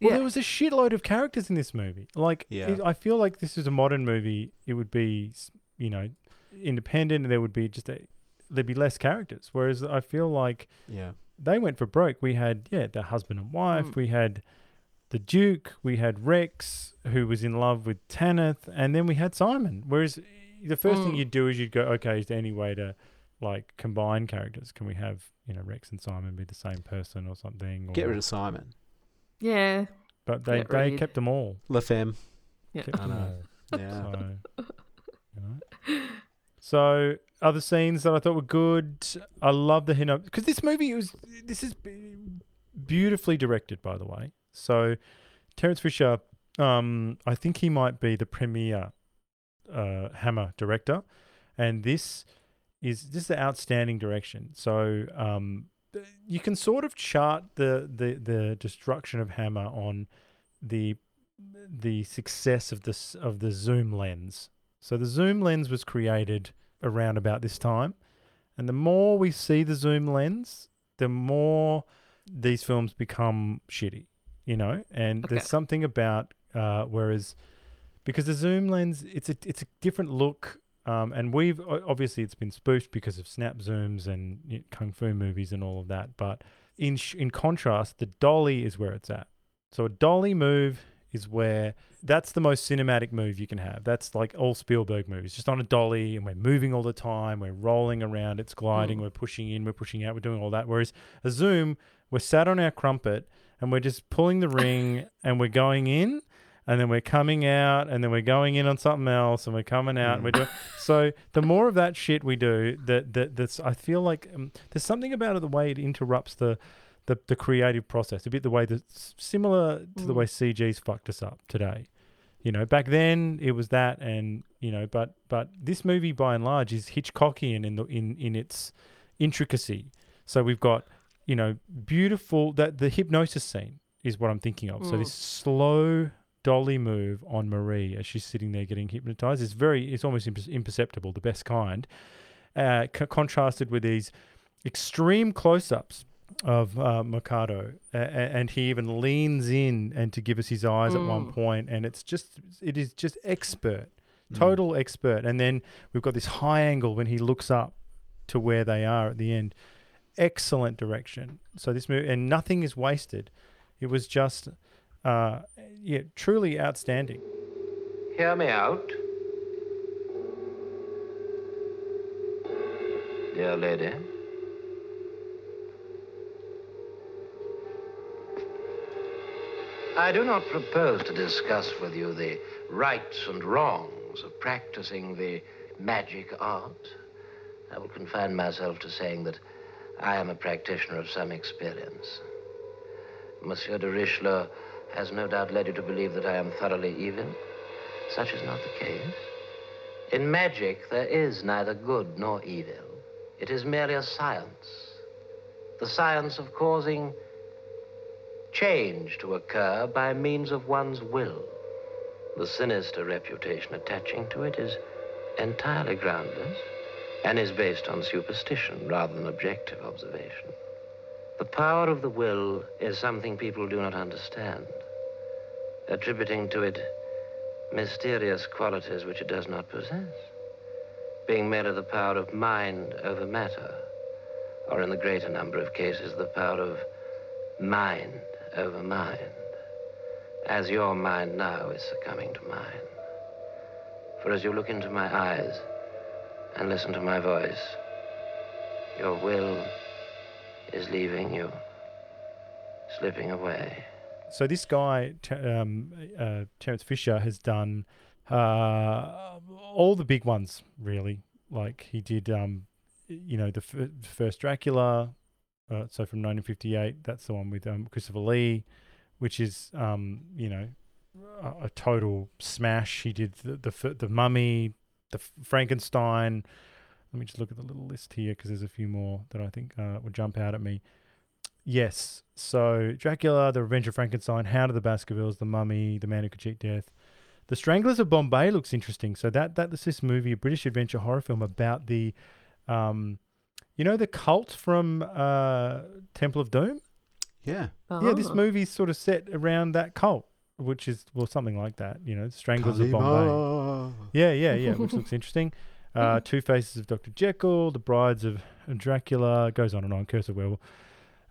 Speaker 1: Well,
Speaker 3: Yeah.
Speaker 1: there was a shitload of characters in this movie. Like,
Speaker 2: Yeah.
Speaker 1: it- I feel like this is a modern movie. It would be, you know, independent, and there would be just a, there'd be less characters. Whereas I feel like
Speaker 2: Yeah.
Speaker 1: they went for broke. We had yeah, the husband and wife.
Speaker 3: Mm.
Speaker 1: We had the Duke. We had Rex, who was in love with Tanith, and then we had Simon. Whereas the first thing
Speaker 3: Mm.
Speaker 1: you'd do is you'd go, okay, is there any way to like combine characters? Can we have you know Rex and Simon be the same person or something?
Speaker 2: Get
Speaker 1: or-
Speaker 2: rid of Simon.
Speaker 3: Yeah.
Speaker 1: But they they
Speaker 3: rid.
Speaker 1: kept them all.
Speaker 2: La Femme.
Speaker 3: Yeah.
Speaker 1: Kept
Speaker 2: I know.
Speaker 1: all.
Speaker 2: Yeah.
Speaker 1: So, you know. So other scenes that I thought were good. I love the hint because this movie was this is beautifully directed, by the way. So Terence Fisher, um, I think he might be the premier uh, Hammer director, and this is this is outstanding direction. So um, th- you can sort of chart the the the destruction of Hammer on the the success of this of the zoom lens. So the zoom lens was created around about this time, and the more we see the zoom lens, the more these films become shitty, you know. And
Speaker 3: Okay.
Speaker 1: there's something about uh, whereas because the zoom lens, it's a it's a different look. Um, and we've obviously it's been spoofed because of snap zooms and you know, kung fu movies and all of that. But in sh- in contrast, the dolly is where it's at. So a dolly move is where that's the most cinematic move you can have. That's like all Spielberg movies, just on a dolly, and we're moving all the time. We're rolling around, it's gliding,
Speaker 3: Mm.
Speaker 1: we're pushing in, we're pushing out, we're doing all that. Whereas a zoom, we're sat on our crumpet and we're just pulling the ring and we're going in. And then we're coming out, and then we're going in on something else, and we're coming out. And we're doing so. The more of that shit we do, that that that's I feel like um, there's something about it the way it interrupts the the, the creative process a bit the way that's similar to the
Speaker 3: Mm.
Speaker 1: way CG's fucked us up today. You know, back then it was that, and you know, but but this movie by and large is Hitchcockian in the in in its intricacy. So we've got you know beautiful that the hypnosis scene is what I'm thinking of. So
Speaker 3: Mm.
Speaker 1: this slow dolly move on Marie as she's sitting there getting hypnotized It's very it's almost imperceptible, the best kind. Uh, c- contrasted with these extreme close-ups of uh, Mocata, a- and he even leans in and to give us his eyes at one
Speaker 3: Mm.
Speaker 1: point, and it's just it is just expert,
Speaker 2: Mm.
Speaker 1: total expert. And then we've got this high angle when he looks up to where they are at the end. Excellent direction. So this movie and nothing is wasted. It was just, uh, yeah, truly outstanding.
Speaker 7: Hear me out. Dear lady. I do not propose to discuss with you the rights and wrongs of practicing the magic art. I will confine myself to saying that I am a practitioner of some experience. Monsieur de Richelieu has no doubt led you to believe that I am thoroughly evil. Such is not the case. In magic, there is neither good nor evil. It is merely a science. The science of causing change to occur by means of one's will. The sinister reputation attaching to it is entirely groundless and is based on superstition rather than objective observation. The power of the will is something people do not understand, attributing to it mysterious qualities which it does not possess, being merely the power of mind over matter, or in the greater number of cases, the power of mind over mind, as your mind now is succumbing to mine. For as you look into my eyes and listen to my voice, your will is leaving you, slipping away.
Speaker 1: So this guy, um, uh, Terence Fisher, has done uh, all the big ones, really. Like he did, um, you know, the f- first Dracula. Uh, so from 1958, that's the one with um, Christopher Lee, which is, um, you know, a, a total smash. He did the the, the Mummy, the Frankenstein. Let me just look at the little list here because there's a few more that I think uh, would jump out at me. Yes. So Dracula, The Revenge of Frankenstein, Hound of the Baskervilles, The Mummy, The Man Who Could Cheat Death. The Stranglers of Bombay looks interesting. So that that's this movie, a British adventure horror film about the, um, you know, the cult from uh, Temple of Doom.
Speaker 2: Yeah.
Speaker 1: Yeah, this
Speaker 3: Oh.
Speaker 1: movie's sort of set around that cult, which is well something like that. You know, Stranglers of Bombay. Yeah, yeah, yeah, which looks interesting. Uh, Two Faces of Dr. Jekyll, The Brides of Dracula, goes on and on, Curse of Werewolf.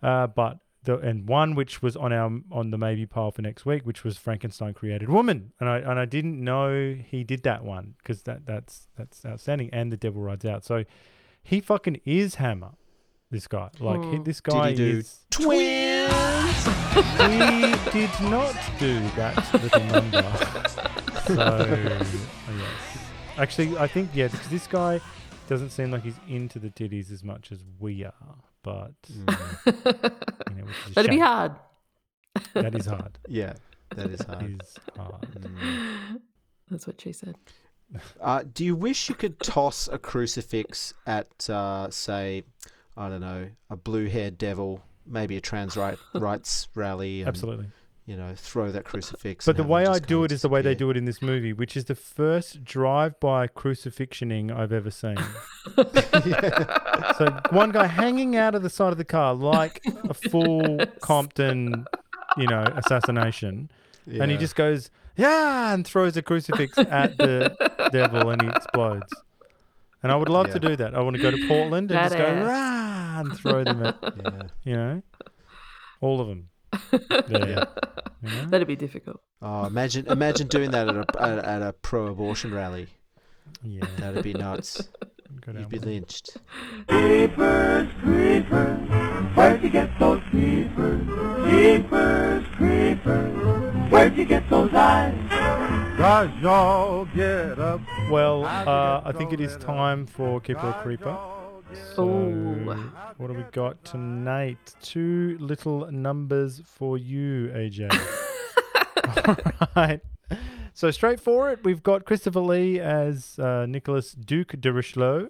Speaker 1: Uh, but the and one which was on our on the maybe pile for next week, which was Frankenstein created woman, and I and I didn't know he did that one because that that's that's outstanding, and The Devil Rides Out. So he fucking is Hammer. This guy, like he,
Speaker 3: Hmm.
Speaker 1: this
Speaker 2: Did
Speaker 1: guy
Speaker 2: he do
Speaker 1: is. we did not do that little number. So, yes. Actually, I think yeah, because this guy doesn't seem like he's into the titties as much as we are. But
Speaker 2: Mm.
Speaker 1: you know, which is a
Speaker 3: That'd be hard.
Speaker 1: That is hard.
Speaker 2: Yeah, that is hard.
Speaker 1: is hard.
Speaker 2: Mm.
Speaker 3: That's what she said.
Speaker 2: Uh, do you wish you could toss a crucifix at, uh, say, I don't know, a blue-haired devil, maybe a trans rights rally, and,
Speaker 1: Absolutely.
Speaker 2: You know, throw that crucifix?
Speaker 1: But the way I do it is the way they do it in this movie, which is the first drive-by crucifixioning I've ever seen. So one guy hanging out of the side of the car like a full Compton, you know, assassination, and he just goes yeah and throws a crucifix at the devil and he explodes. And I would love to do that. I want to go to Portland and just go
Speaker 3: Badass.
Speaker 1: rah and throw them at
Speaker 2: Yeah.
Speaker 1: you know, all of them. There, you know?
Speaker 3: That'd be difficult.
Speaker 2: Oh, imagine imagine doing that at a at, at a pro-abortion rally.
Speaker 1: Yeah,
Speaker 2: That'd be nuts.
Speaker 1: go down
Speaker 2: You'd be
Speaker 1: with it.
Speaker 2: lynched.
Speaker 4: Creepers, creepers, where'd you get those creepers? Creepers, creepers, where'd you get those eyes? Cause y'all get up.
Speaker 1: Well, uh, I think it is time for Keeper or Creeper. So,
Speaker 3: Ooh.
Speaker 1: what do we got tonight? Two little numbers for you, AJ. All right. So straight for it, we've got Christopher Lee as uh, Nicholas Duke de Richelieu.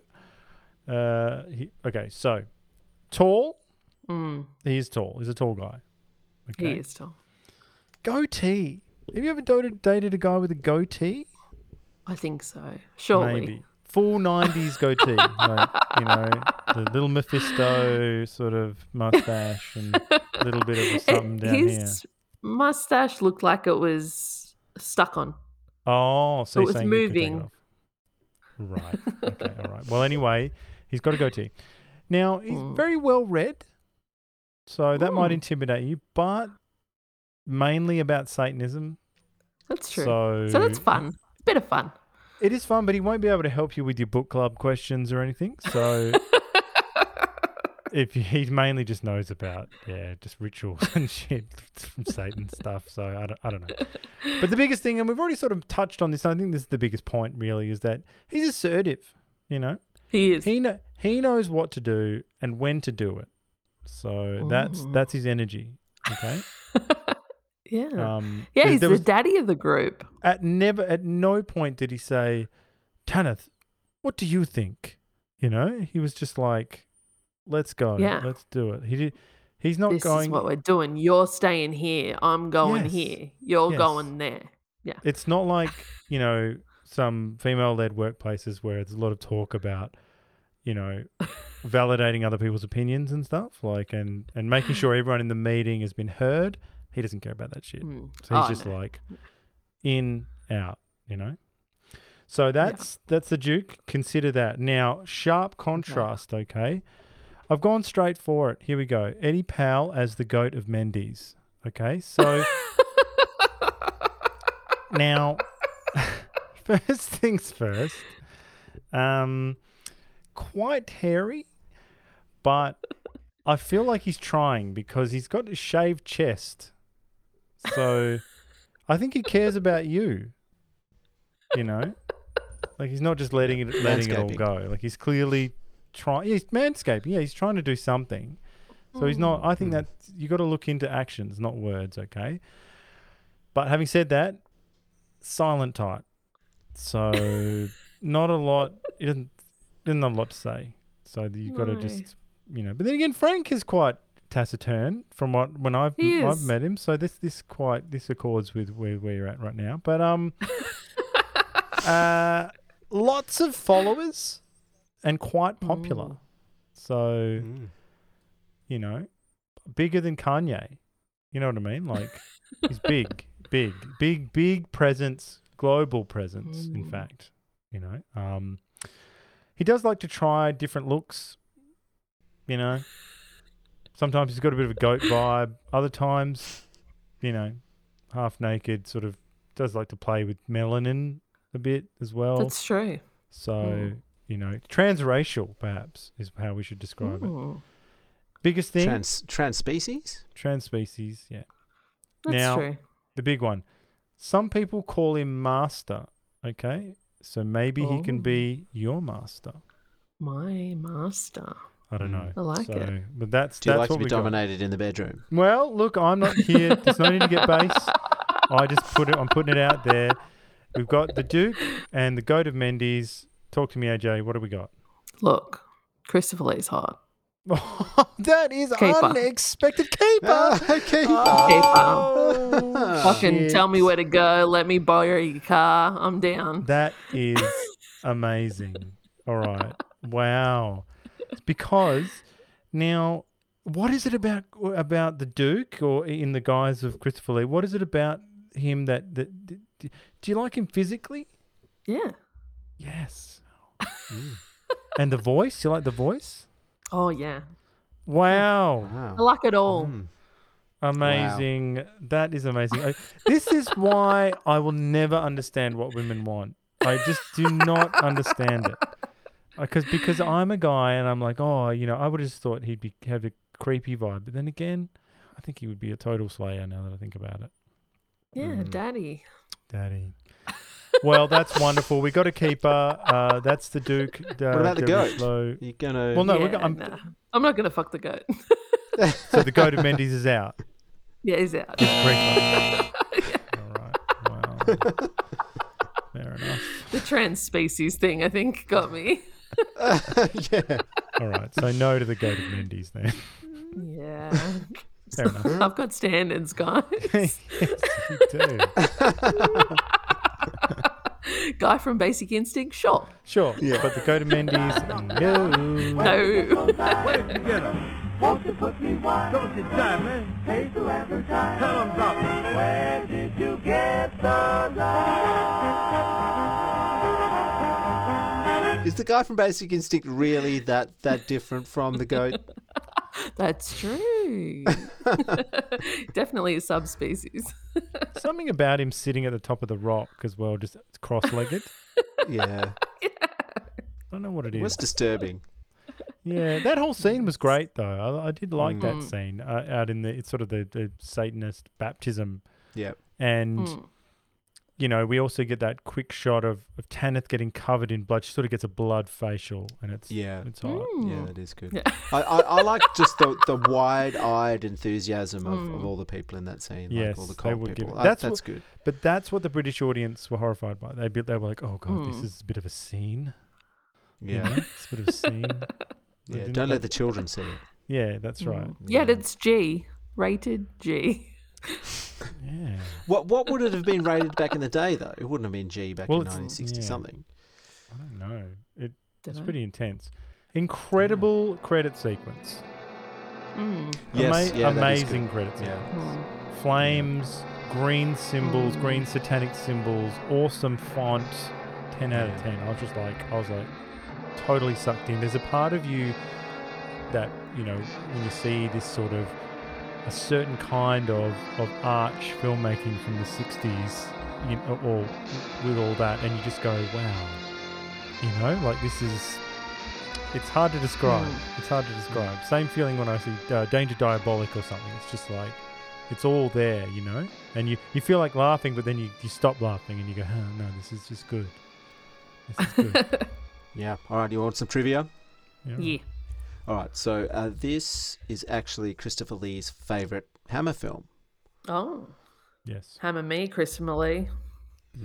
Speaker 1: Uh, he, okay, so tall.
Speaker 3: Mm,
Speaker 1: He is tall. He's a tall guy.
Speaker 3: He is tall.
Speaker 1: Goatee. Have you ever dated, dated a guy with a goatee?
Speaker 3: I think so. Surely.
Speaker 1: Maybe. Full 90s goatee. like, you know, the little Mephisto sort of mustache and a little bit of a something down here.
Speaker 3: His mustache looked like it was stuck on.
Speaker 1: Oh, so
Speaker 3: it was
Speaker 1: saying you could take it
Speaker 3: moving.
Speaker 1: Right. Okay. All right. Well, anyway, he's got a goatee. Now, he's
Speaker 3: Mm.
Speaker 1: very well read. So that might
Speaker 3: Mm.
Speaker 1: intimidate you, but mainly about Satanism.
Speaker 3: That's true.
Speaker 1: So,
Speaker 3: So that's fun. A bit of fun.
Speaker 1: It is fun, but he won't be able to help you with your book club questions or anything. So if you, he mainly just knows about yeah, just rituals and shit from Satan stuff. So I don't, I don't know. But the biggest thing, and we've already sort of touched on this. I think this is the biggest point, really, is that he's assertive. You know,
Speaker 3: He is.
Speaker 1: he know, he knows what to do and when to do it. So that's that's his energy. Okay.
Speaker 3: yeah.
Speaker 1: Um,
Speaker 3: yeah, he's the
Speaker 1: was-
Speaker 3: daddy of the group.
Speaker 1: at never at no point did he say, Tanith, what do you think? You know, he was just like, Let's go.
Speaker 3: Yeah.
Speaker 1: Let's do it. He did he's not
Speaker 3: this
Speaker 1: going
Speaker 3: is what we're doing. You're staying here. I'm going
Speaker 1: Yes.
Speaker 3: here. You're
Speaker 1: Yes.
Speaker 3: going there. Yeah.
Speaker 1: It's not like, you know, some female led workplaces where there's a lot of talk about, you know, validating other people's opinions and stuff, like and and making sure everyone in the meeting has been heard. He doesn't care about that shit.
Speaker 3: Mm.
Speaker 1: So he's
Speaker 3: Oh,
Speaker 1: just
Speaker 3: no.
Speaker 1: like in, out, you know? So that's that's the Duke. Consider that. Now, sharp contrast, okay? I've gone straight for it. Here we go. Eddie Powell as the goat of Mendes. Okay, so now first things first. Um quite hairy, but I feel like he's trying because he's got a shaved chest. So I think he cares about you. You know? Like he's not just letting it letting it all go. Like he's clearly trying he's manscaping. Yeah, he's trying to do something. So he's not I think mm. that you got to look into actions, not words, okay? But having said that, silent type. So not a lot he doesn't doesn't have a lot to say. So you've got to
Speaker 3: No.
Speaker 1: just you know. But then again, Frank is quite taciturn from what when I've
Speaker 3: He
Speaker 1: I've met him. So this this quite this accords with where, where you're at right now. But um, uh, lots of followers and quite popular.
Speaker 3: Mm.
Speaker 1: So
Speaker 2: Mm.
Speaker 1: you know, bigger than Kanye. You know what I mean? Like he's big, big, big, big presence, global presence. In fact, you know, um, he does like to try different looks. You know, sometimes he's got a bit of a goat vibe. Other times, you know, half naked, sort of does like to play with melanin a bit as well.
Speaker 3: That's true.
Speaker 1: so
Speaker 3: Mm.
Speaker 1: you know, transracial perhaps is how we should describe it.
Speaker 3: Mm.
Speaker 1: Biggest thing,
Speaker 2: Trans trans species.
Speaker 1: trans species, yeah.
Speaker 3: That's
Speaker 1: Now-
Speaker 3: true.
Speaker 1: The big one. Some people call him master, okay? So maybe he can
Speaker 3: Oh.
Speaker 1: be your master.
Speaker 3: My master.
Speaker 1: I don't know.
Speaker 3: I like
Speaker 1: so,
Speaker 3: it.
Speaker 1: But that's
Speaker 2: Do you
Speaker 1: that's
Speaker 2: like to
Speaker 1: what
Speaker 2: be
Speaker 1: we got.
Speaker 2: dominated in the bedroom?
Speaker 1: Well, look, I'm not here. There's no need to get base. I just put it. I'm putting it out there. We've got the Duke and the Goat of Mendes. Talk to me, AJ. What do we got?
Speaker 3: Look, Christopher Lee's hot.
Speaker 1: that is
Speaker 3: Keeper.
Speaker 1: unexpected keeper.
Speaker 2: Ah, keeper.
Speaker 1: Oh,
Speaker 3: Fucking
Speaker 1: shit.
Speaker 3: tell me where to go. Let me borrow your car. I'm down.
Speaker 1: That is amazing. All right. Wow. It's because now, what is it about about the Duke, or in the guise of Christopher Lee? What is it about him that that do you like him physically?
Speaker 3: Yeah.
Speaker 1: Yes. and the voice? You like the voice?
Speaker 3: Oh yeah.
Speaker 1: Wow.
Speaker 3: I like it all.
Speaker 2: Mm.
Speaker 1: Amazing. That is amazing. This is why I will never understand what women want. I just do not understand it. Because because I'm a guy and I'm like, oh, you know, I would have just thought he'd be have a creepy vibe. But then again, I think he would be a total slayer now that I think about it.
Speaker 3: Yeah,
Speaker 1: Mm.
Speaker 3: daddy.
Speaker 1: Daddy. Well, that's wonderful. We got a keeper. Uh, that's the Duke. Uh,
Speaker 2: What about the
Speaker 1: Jerry
Speaker 2: goat?
Speaker 1: Slow.
Speaker 2: You gonna?
Speaker 1: Well, no,
Speaker 3: yeah,
Speaker 1: we're go- I'm,
Speaker 3: nah. I'm not gonna fuck the goat.
Speaker 1: so the goat of Mendes is out.
Speaker 3: yeah, he's out.
Speaker 1: It's Creeper. All right. Wow. Fair enough.
Speaker 3: the trans species thing, I think, got me.
Speaker 2: yeah.
Speaker 1: All right. So no to the goat of Mendes then.
Speaker 3: Yeah.
Speaker 1: Fair enough.
Speaker 3: I've got standards, guys.
Speaker 1: yes, you do.
Speaker 3: Guy from Basic Instinct, sure.
Speaker 1: Sure. Yeah. But the goat of Mendes, no.
Speaker 3: No.
Speaker 4: Where'd you get 'em? Won't you put me wine? Don't you time, man. Pay to advertise. Tell 'em drop it. Where did you get the
Speaker 2: Is the guy from Basic Instinct really that that different from the goat?
Speaker 3: That's true. Definitely a subspecies.
Speaker 1: Something about him sitting at the top of the rock as well, just cross-legged.
Speaker 2: Yeah.
Speaker 1: I don't know what it is.
Speaker 2: It was disturbing.
Speaker 1: Yeah, that whole scene was great though. I, I did like that
Speaker 3: Mm.
Speaker 1: scene uh, out in the it's sort of the, the Satanist baptism,
Speaker 2: Yeah.
Speaker 1: and
Speaker 3: Mm.
Speaker 1: You know we also get that quick shot of, of Tanith getting covered in blood. She sort of gets a blood facial, and it's
Speaker 2: Yeah.
Speaker 1: it's hot.
Speaker 2: Yeah,
Speaker 3: Mm.
Speaker 2: that is good.
Speaker 3: Yeah.
Speaker 2: I, I, I like just the, the wide eyed enthusiasm of, of
Speaker 3: Mm.
Speaker 2: all the people in that scene.
Speaker 1: Yes,
Speaker 2: like all the
Speaker 1: they
Speaker 2: cult
Speaker 1: give
Speaker 2: people.
Speaker 1: it-
Speaker 2: Uh,
Speaker 1: that's
Speaker 2: That's,
Speaker 1: what-
Speaker 2: good.
Speaker 1: But that's what the British audience were horrified by. They be, they were like, "Oh god, this
Speaker 3: Mm.
Speaker 1: is a bit of a scene." you
Speaker 2: Yeah.
Speaker 1: know? it's a bit of a scene.
Speaker 2: Yeah.
Speaker 1: didn't
Speaker 2: Don't
Speaker 1: like-
Speaker 2: let the children see it.
Speaker 1: Yeah, that's right.
Speaker 3: Mm. Yet
Speaker 2: Yeah.
Speaker 3: it's G. Rated G.
Speaker 1: Yeah.
Speaker 2: What what would it have been rated back in the day though? It wouldn't have been G back
Speaker 1: Well,
Speaker 2: in 1960
Speaker 1: yeah.
Speaker 2: something.
Speaker 1: I don't know. It, it's
Speaker 3: Dunno.
Speaker 1: pretty intense. Incredible credit sequence.
Speaker 3: Mm.
Speaker 2: Yes,
Speaker 1: Ama-
Speaker 2: yeah,
Speaker 1: amazing
Speaker 2: good.
Speaker 1: credit sequence.
Speaker 2: Yeah.
Speaker 3: Mm.
Speaker 1: Flames, green symbols,
Speaker 3: Mm.
Speaker 1: green satanic symbols, awesome font. 10 out of 10. I was just like, I was like, totally sucked in. There's a part of you that, you know, when you see this sort of a certain kind of, of arch filmmaking from the 60s, you know, or with all that, and you just go, wow. You know, like this is. It's hard to describe.
Speaker 3: Mm.
Speaker 1: It's hard to describe. Same feeling when I see uh, Danger Diabolik or something. It's just like, it's all there, you know? And you, you feel like laughing, but then you, you stop laughing and you go, oh, no, this is just good. This is good.
Speaker 2: Yeah. All right. You want some trivia?
Speaker 1: Yeah.
Speaker 3: Yeah.
Speaker 2: All right. So uh, this is actually Christopher Lee's favorite Hammer film.
Speaker 3: Oh.
Speaker 1: Yes.
Speaker 3: Hammer me, Christopher Lee.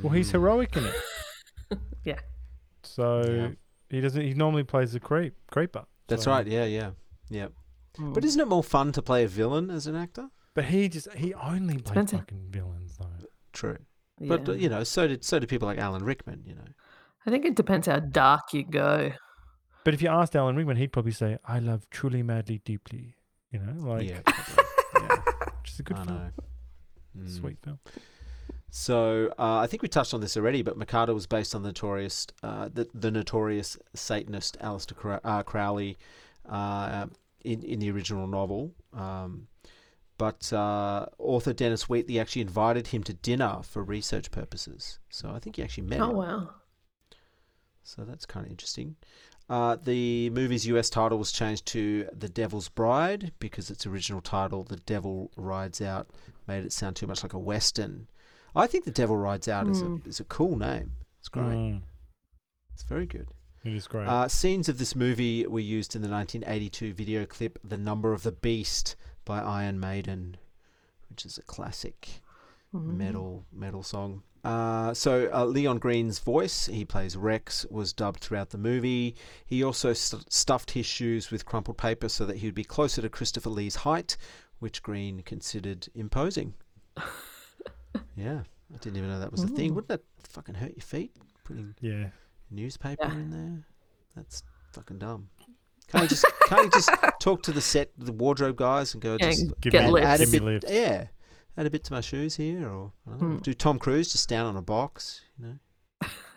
Speaker 1: Well, he's heroic in it.
Speaker 3: Yeah.
Speaker 1: So
Speaker 2: Yeah.
Speaker 1: he doesn't. He normally plays the creep, creeper.
Speaker 2: That's
Speaker 1: So-
Speaker 2: right. Yeah. Yeah. Yeah.
Speaker 3: Mm.
Speaker 2: But isn't it more fun to play a villain as an actor?
Speaker 1: But he just he only plays
Speaker 3: Depends
Speaker 1: fucking villains though.
Speaker 2: True. But uh, you know, so did so did people like Alan Rickman. You know.
Speaker 3: I think it depends how dark you go.
Speaker 1: But if you asked Alan Rickman, he'd probably say, "I love truly, madly, deeply." You know, like
Speaker 2: yeah. yeah.
Speaker 1: which is a good
Speaker 2: I
Speaker 1: film,
Speaker 2: know. Mm.
Speaker 1: sweet film.
Speaker 2: So uh, I think we touched on this already, but Mocata was based on the notorious, uh, the, the notorious Satanist Aleister Crow- uh, Crowley uh, in in the original novel. Um, but uh, author Dennis Wheatley actually invited him to dinner for research purposes. So I think he actually met
Speaker 3: Oh
Speaker 2: him.
Speaker 3: wow.
Speaker 2: So that's kind of interesting. Uh, the movie's US title was changed to The Devil's Bride because its original title, The Devil Rides Out, made it sound too much like a Western. I think The Devil Rides Out is,
Speaker 3: Mm.
Speaker 2: a, is a cool name. It's great.
Speaker 1: Mm.
Speaker 2: It's very good.
Speaker 1: It is great.
Speaker 2: Uh, scenes of this movie were used in the 1982 video clip "The Number of the Beast" by Iron Maiden, which is a classic metal metal song. Uh, so uh, Leon Greene's voice, he plays Rex, was dubbed throughout the movie. He also st- stuffed his shoes with crumpled paper so that he would be closer to Christopher Lee's height, which Greene considered imposing. yeah, I didn't even know that was a thing. Wouldn't that fucking hurt your feet? Putting
Speaker 1: yeah.
Speaker 2: newspaper
Speaker 3: Yeah.
Speaker 2: in there. That's fucking dumb. Can't you just can't you just talk to the set, the wardrobe guys, and go
Speaker 3: Yeah,
Speaker 2: just
Speaker 1: Give
Speaker 3: get
Speaker 1: me-
Speaker 3: lifts.
Speaker 2: add a
Speaker 1: Give me
Speaker 2: bit,
Speaker 1: lifts.
Speaker 2: yeah, add a bit to my shoes here, or I don't know,
Speaker 3: Hmm.
Speaker 2: do Tom Cruise just stand on a box, you know?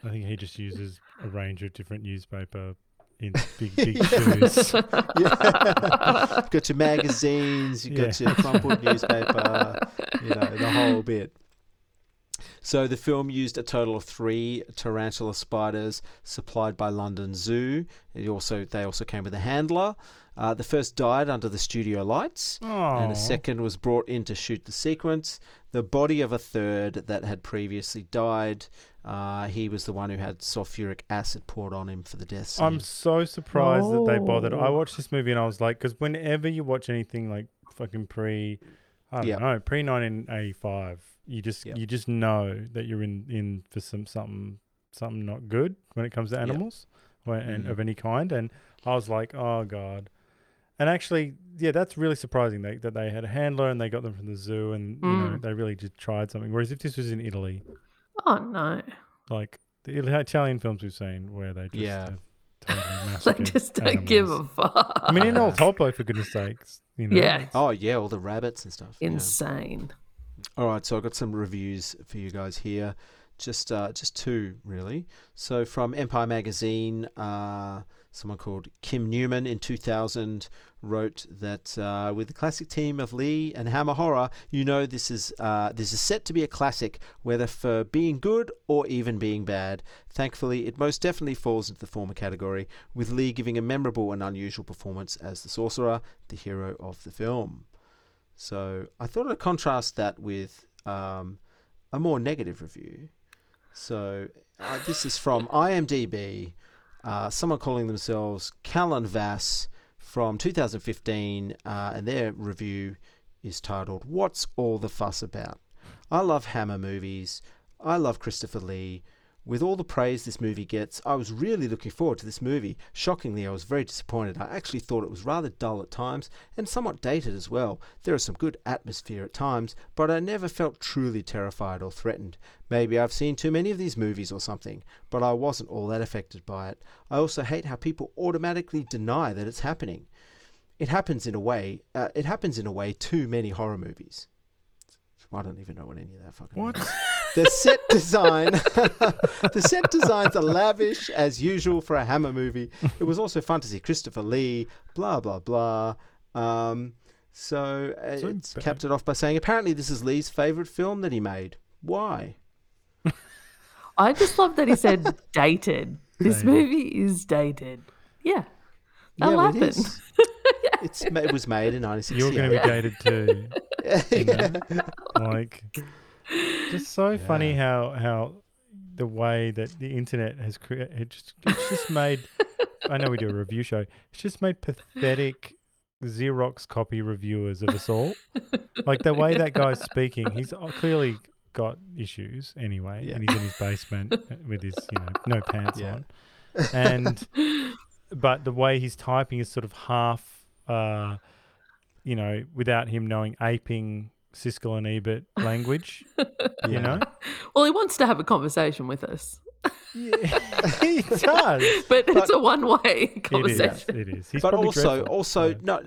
Speaker 1: I think he just uses a range of different newspaper in big, big shoes.
Speaker 2: Yeah. got your magazines, you got
Speaker 1: Yeah.
Speaker 2: your crumpled newspaper, you know, the whole bit. So the film used a total of three tarantula spiders supplied by London Zoo. It also they also came with a handler. Uh, the first died under the studio lights, and
Speaker 1: Aw.
Speaker 2: a second was brought in to shoot the sequence. The body of a third that had previously died, uh, he was the one who had sulfuric acid poured on him for the death scene.
Speaker 1: I'm so surprised that they bothered. I
Speaker 3: Oh.
Speaker 1: watched this movie and I was like, because whenever you watch anything like fucking pre, I don't
Speaker 2: Yeah.
Speaker 1: know, pre 1985, you just
Speaker 2: Yeah.
Speaker 1: you just know that you're in in for some something something not good when it comes to animals when, and
Speaker 2: Mhm.
Speaker 1: of any kind. And I was like, oh god. And actually, yeah, that's really surprising that, that they had a handler and they got them from the zoo and you know
Speaker 3: Mm.
Speaker 1: they really just tried something. Whereas if this was in Italy,
Speaker 3: Oh no.
Speaker 1: like the Ita- Italian films we've seen where they just
Speaker 2: Yeah.
Speaker 1: have totally
Speaker 3: They
Speaker 1: massacred
Speaker 3: just don't give
Speaker 1: animals.
Speaker 3: a fuck.
Speaker 1: I mean, in El Topo, for goodness sakes. You know,
Speaker 3: Yeah.
Speaker 2: Oh yeah, all the rabbits and stuff. yeah.
Speaker 3: Insane.
Speaker 2: All right, so I've got some reviews for you guys here. Just uh, just two, really. So from Empire Magazine, uh, someone called Kim Newman in 2000 wrote that uh, with the classic team of Lee and Hammer Horror, you know this is uh, this is set to be a classic, whether for being good or even being bad. Thankfully, it most definitely falls into the former category, with Lee giving a memorable and unusual performance as the sorcerer, the hero of the film. So I thought I'd contrast that with um, a more negative review. So uh, this is from IMDb, uh, someone calling themselves Callan Vass from 2015, uh, and their review is titled "What's All the Fuss About?" I love Hammer movies. I love Christopher Lee. With all the praise this movie gets, I was really looking forward to this movie. Shockingly, I was very disappointed. I actually thought it was rather dull at times and somewhat dated as well. There is some good atmosphere at times, but I never felt truly terrified or threatened. Maybe I've seen too many of these movies or something, but I wasn't all that affected by it. I also hate how people automatically deny that it's happening. It happens in a way. Uh, it happens in a way too many horror movies. I don't even know what any of that fucking.
Speaker 1: What?
Speaker 2: means. The set design, the set designs are lavish as usual for a Hammer movie. It was also fun to see Christopher Lee. Blah blah blah. Um, so uh,
Speaker 1: So
Speaker 2: it's
Speaker 1: bad.
Speaker 2: capped it off by saying apparently this is Lee's favorite film that he made. Why?
Speaker 3: I just love that he said dated. This
Speaker 1: Dated.
Speaker 3: movie is dated. Yeah. That'll
Speaker 2: well,
Speaker 3: happen.
Speaker 2: it is. It's it was made in '96.
Speaker 1: You're going to be dated too. you know? Like, just so funny how how the way that the internet has created. It just, it's just made. I know we do a review show. It's just made pathetic Xerox copy reviewers of us all. Like the way that guy's speaking, he's clearly got issues anyway,
Speaker 2: Yeah.
Speaker 1: and he's in his basement with his you know no pants
Speaker 2: Yeah.
Speaker 1: on, and but the way he's typing is sort of half, uh, you know, without him knowing aping Siskel and Ebert language. You know,
Speaker 3: Well, he wants to have a conversation with us,
Speaker 1: yeah, he does.
Speaker 3: but it's a one-way
Speaker 1: It is.
Speaker 3: conversation.
Speaker 1: It is. He's
Speaker 2: but
Speaker 1: probably
Speaker 2: also,
Speaker 1: dreadful.
Speaker 2: also
Speaker 1: Yeah.
Speaker 2: no.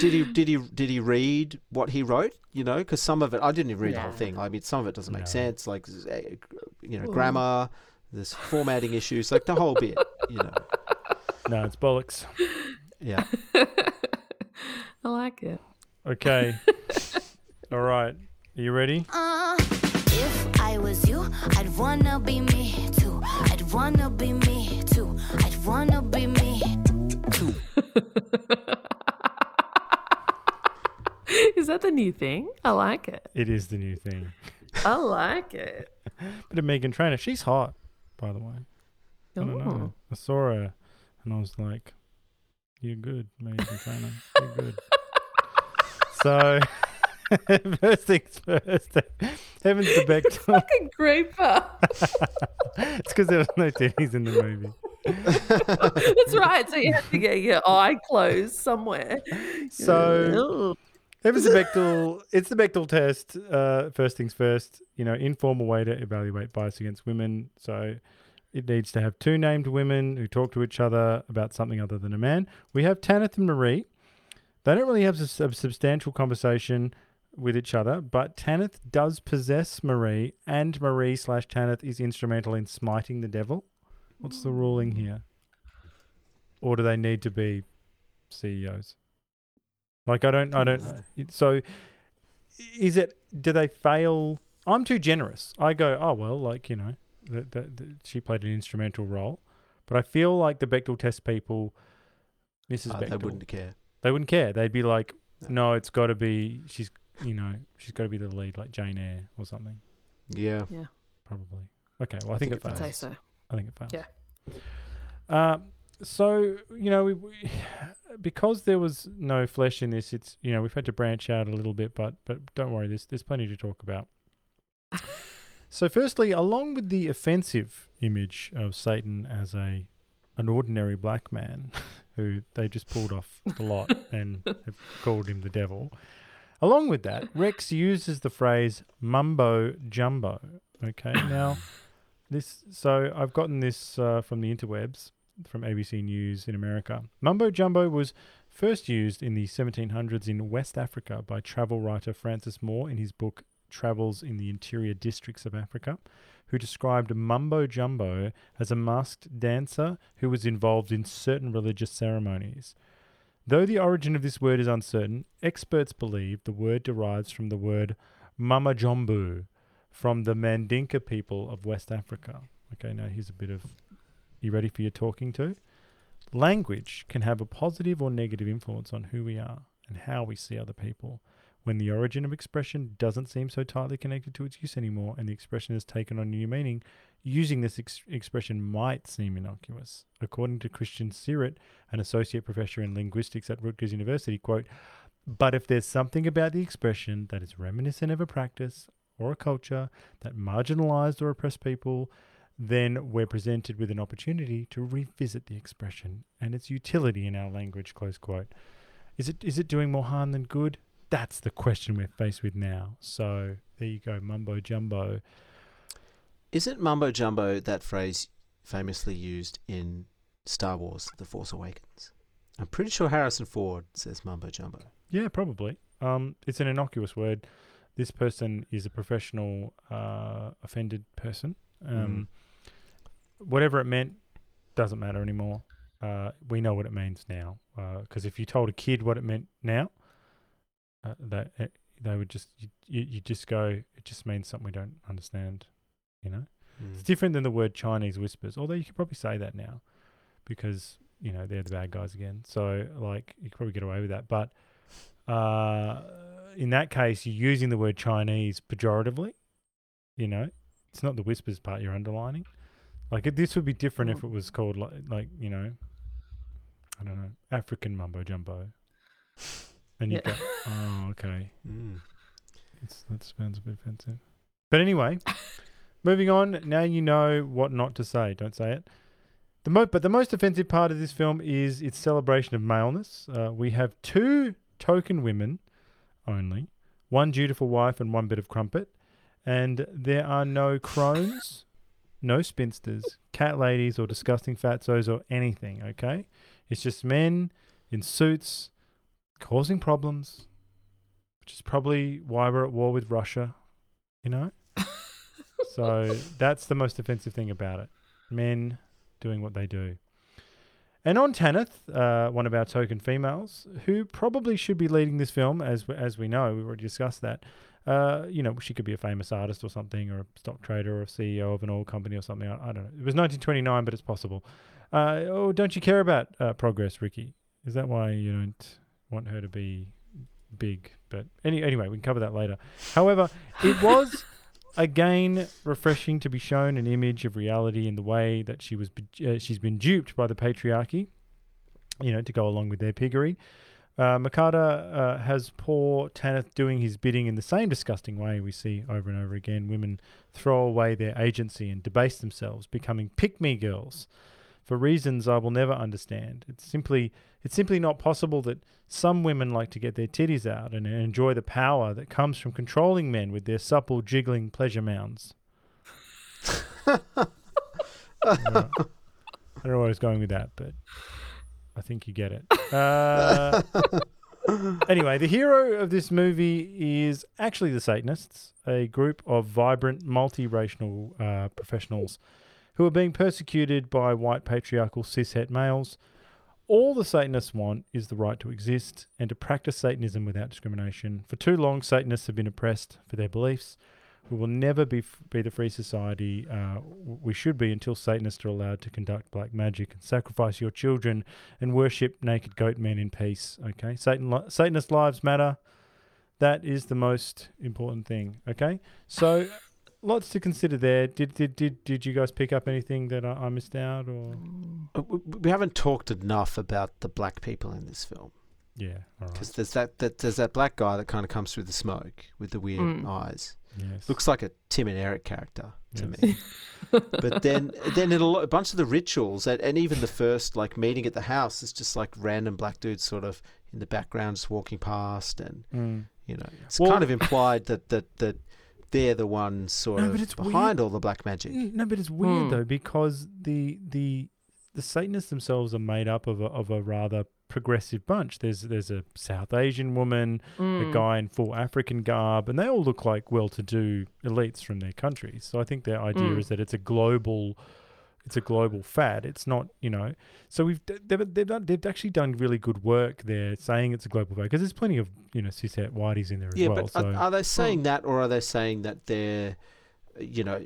Speaker 2: Did he did he did he read what he wrote? You know, because some of it I didn't even read the whole thing. I mean, some of it doesn't make
Speaker 1: No.
Speaker 2: sense. Like uh, you know, grammar. There's formatting issues, like the whole bit. You know,
Speaker 1: no, it's bollocks.
Speaker 2: yeah.
Speaker 3: I like it.
Speaker 1: Okay. All right. Are you ready?
Speaker 9: Uh, if I was you, I'd wanna be me too. I'd wanna be me too. I'd wanna be me too.
Speaker 3: Is that the new thing? I like it.
Speaker 1: It is the new thing.
Speaker 3: I like it.
Speaker 1: But of Meghan Trainor, she's hot, by the way. I don't know.
Speaker 3: Oh.
Speaker 1: I saw her and I was like, You're good, Meghan Trainor. You're good. so first things first. Heavens to Bechdel.
Speaker 3: Fucking creeper.
Speaker 1: it's because there was no titties in the movie.
Speaker 3: That's right. So you have to get your eye closed somewhere.
Speaker 1: So Heavens to Bechdel, it's the Bechdel test. Uh, first things first, you know, informal way to evaluate bias against women. So it needs to have two named women who talk to each other about something other than a man. We have Tanith and Marie. They don't really have a, substantial conversation with each other, but Tanith does possess Marie, and Marie slash Tanith is instrumental in smiting the devil. What's the ruling here? Or do they need to be CEOs? Like I don't, I don't. So, is it? Do they fail? I'm too generous. I go, oh well, like you know, that that that she played an instrumental role, but I feel like the Bechdel test people, Mrs.
Speaker 2: Uh,
Speaker 1: Bechdel,
Speaker 2: they wouldn't care.
Speaker 1: they wouldn't care. They'd be like, no, it's got to be she's, you know, she's got to be the lead, like Jane Eyre or something.
Speaker 2: Yeah.
Speaker 3: Yeah.
Speaker 1: Probably. Okay. Well, I, think, it
Speaker 3: I'd
Speaker 1: fails.
Speaker 3: say so.
Speaker 1: I think it fails.
Speaker 3: Yeah.
Speaker 1: Uh, so you know, we, we, because there was no flesh in this, it's you know we've had to branch out a little bit, but but don't worry, there's there's plenty to talk about. so, firstly, along with the offensive image of Satan as a an ordinary black man who they just pulled off the lot and have called him the devil. Along with that, Rex uses the phrase mumbo jumbo. Okay, now this so I've gotten this uh, from the interwebs from ABC News in America. Mumbo jumbo was first used in the 1700s in West Africa by travel writer Francis Moore in his book Travels in the Interior Districts of Africa, who described mumbo jumbo as a masked dancer who was involved in certain religious ceremonies. Though the origin of this word is uncertain, experts believe the word derives from the word mama jombu from the Mandinka people of West Africa. Okay, now here's a bit of. You ready for your talking to? Language can have a positive or negative influence on who we are and how we see other people. When the origin of expression doesn't seem so tightly connected to its use anymore and the expression has taken on new meaning, using this ex- expression might seem innocuous. According to Christian Syrett, an associate professor in linguistics at Rutgers University, quote, but if there's something about the expression that is reminiscent of a practice or a culture that marginalized or oppressed people, then we're presented with an opportunity to revisit the expression and its utility in our language, close quote. Is it is it doing more harm than good? That's the question we're faced with now. So there you go, mumbo jumbo.
Speaker 2: Isn't mumbo jumbo that phrase famously used in Star Wars: The Force Awakens? I'm pretty sure Harrison Ford says mumbo jumbo.
Speaker 1: Yeah, probably. Um, it's an innocuous word. This person is a professional uh, offended person. Um, Whatever it meant doesn't matter anymore. Uh, we know what it means now. Because if you told a kid what it meant now, uh, that eh, they would just you, you, you just go. It just means something we don't understand. You know, it's different than the word Chinese whispers. Although you could probably say that now, because you know they're the bad guys again. So like you could probably get away with that. But uh, in that case, you're using the word Chinese pejoratively. You know, it's not the whispers part you're underlining. Like it, this would be different if it was called like, like you know, I don't know, African mumbo jumbo. And you
Speaker 3: Yeah.
Speaker 1: go, oh, okay.
Speaker 2: Mm.
Speaker 1: It's, that sounds a bit offensive. But anyway, moving on. Now you know what not to say. Don't say it. The mo- but the most offensive part of this film is its celebration of maleness. Uh, we have two token women only, one dutiful wife and one bit of crumpet, and there are no crones, no spinsters, cat ladies, or disgusting fatzos or anything. Okay, it's just men in suits causing problems, which is probably why we're at war with Russia. You know. So that's the most offensive thing about it. Men doing what they do. And on Tanith, uh, one of our token females, who probably should be leading this film, as as we know, we've already discussed that. Uh, you know, she could be a famous artist or something, or a stock trader, or a CEO of an oil company or something. I, I don't know. It was 1929, but it's possible. Uh, oh, don't you care about uh, progress, Ricky? Is that why you don't want her to be big? But any, anyway, we can cover that later. However, it was again, refreshing to be shown an image of reality in the way that she was uh, she's been duped by the patriarchy, you know, to go along with their piggery. Uh, Mocata uh, has poor Tanith doing his bidding in the same disgusting way we see over and over again. Women throw away their agency and debase themselves, becoming pick-me girls for reasons I will never understand. It's simply it's simply not possible that some women like to get their titties out and enjoy the power that comes from controlling men with their supple, jiggling pleasure mounds. I don't know where I was going with that, but I think you get it. Uh, anyway, the hero of this movie is actually the Satanists, a group of vibrant, multiracial uh, professionals who are being persecuted by white patriarchal cishet males. All the Satanists want is the right to exist and to practice Satanism without discrimination. For too long, Satanists have been oppressed for their beliefs. We will never be be the free society uh, we should be until Satanists are allowed to conduct black magic and sacrifice your children and worship naked goat men in peace. Okay, Satan li- Satanist lives matter. That is the most important thing. Okay, so lots to consider there. Did did did, did you guys pick up anything that I, I missed out or?
Speaker 2: Uh, w- w- We haven't talked enough about the black people in this film
Speaker 1: Yeah, all right.
Speaker 2: because there's that, that there's that black guy that kind of comes through the smoke with the weird
Speaker 3: Mm.
Speaker 2: eyes.
Speaker 1: Yes.
Speaker 2: Looks like a Tim and Eric character to
Speaker 1: Yes.
Speaker 2: me. but then then in a, lo- a bunch of the rituals and, and even the first like meeting at the house is just like random black dudes sort of in the background just walking past and
Speaker 1: Mm.
Speaker 2: you know it's
Speaker 1: Well-
Speaker 2: kind of implied that that that they're the ones sort
Speaker 1: No,
Speaker 2: of
Speaker 1: but it's
Speaker 2: behind
Speaker 1: weird.
Speaker 2: all the black magic.
Speaker 1: Mm, No, but it's weird
Speaker 3: Hmm.
Speaker 1: though because the the the Satanists themselves are made up of a, of a rather progressive bunch. There's there's a South Asian woman, a
Speaker 3: Mm.
Speaker 1: guy in full African garb, and they all look like well-to-do elites from their countries. So I think their idea
Speaker 3: Mm.
Speaker 1: is that it's a global, it's a global fad. It's not, you know. So we've they've they've, done, they've actually done really good work there, saying it's a global fad because there's plenty of you know cishet whiteys in there as
Speaker 2: Yeah,
Speaker 1: well.
Speaker 2: but
Speaker 1: so
Speaker 2: are, are they saying that, or are they saying that they're, you know,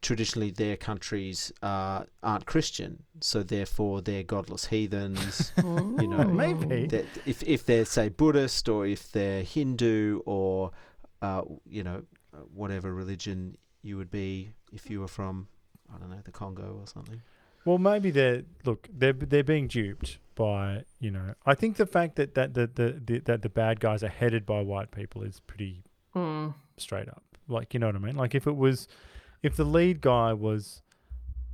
Speaker 2: traditionally their countries uh, aren't Christian, so therefore they're godless heathens? you know,
Speaker 1: Maybe.
Speaker 2: that if if they're say Buddhist or if they're Hindu or, uh, you know, whatever religion you would be if you were from, I don't know, the Congo or something.
Speaker 1: Well, maybe they're look they're they're being duped by you know. I think the fact that that the, the, the that the bad guys are headed by white people is pretty
Speaker 3: Mm.
Speaker 1: straight up. Like you know what I mean? Like if it was, if the lead guy was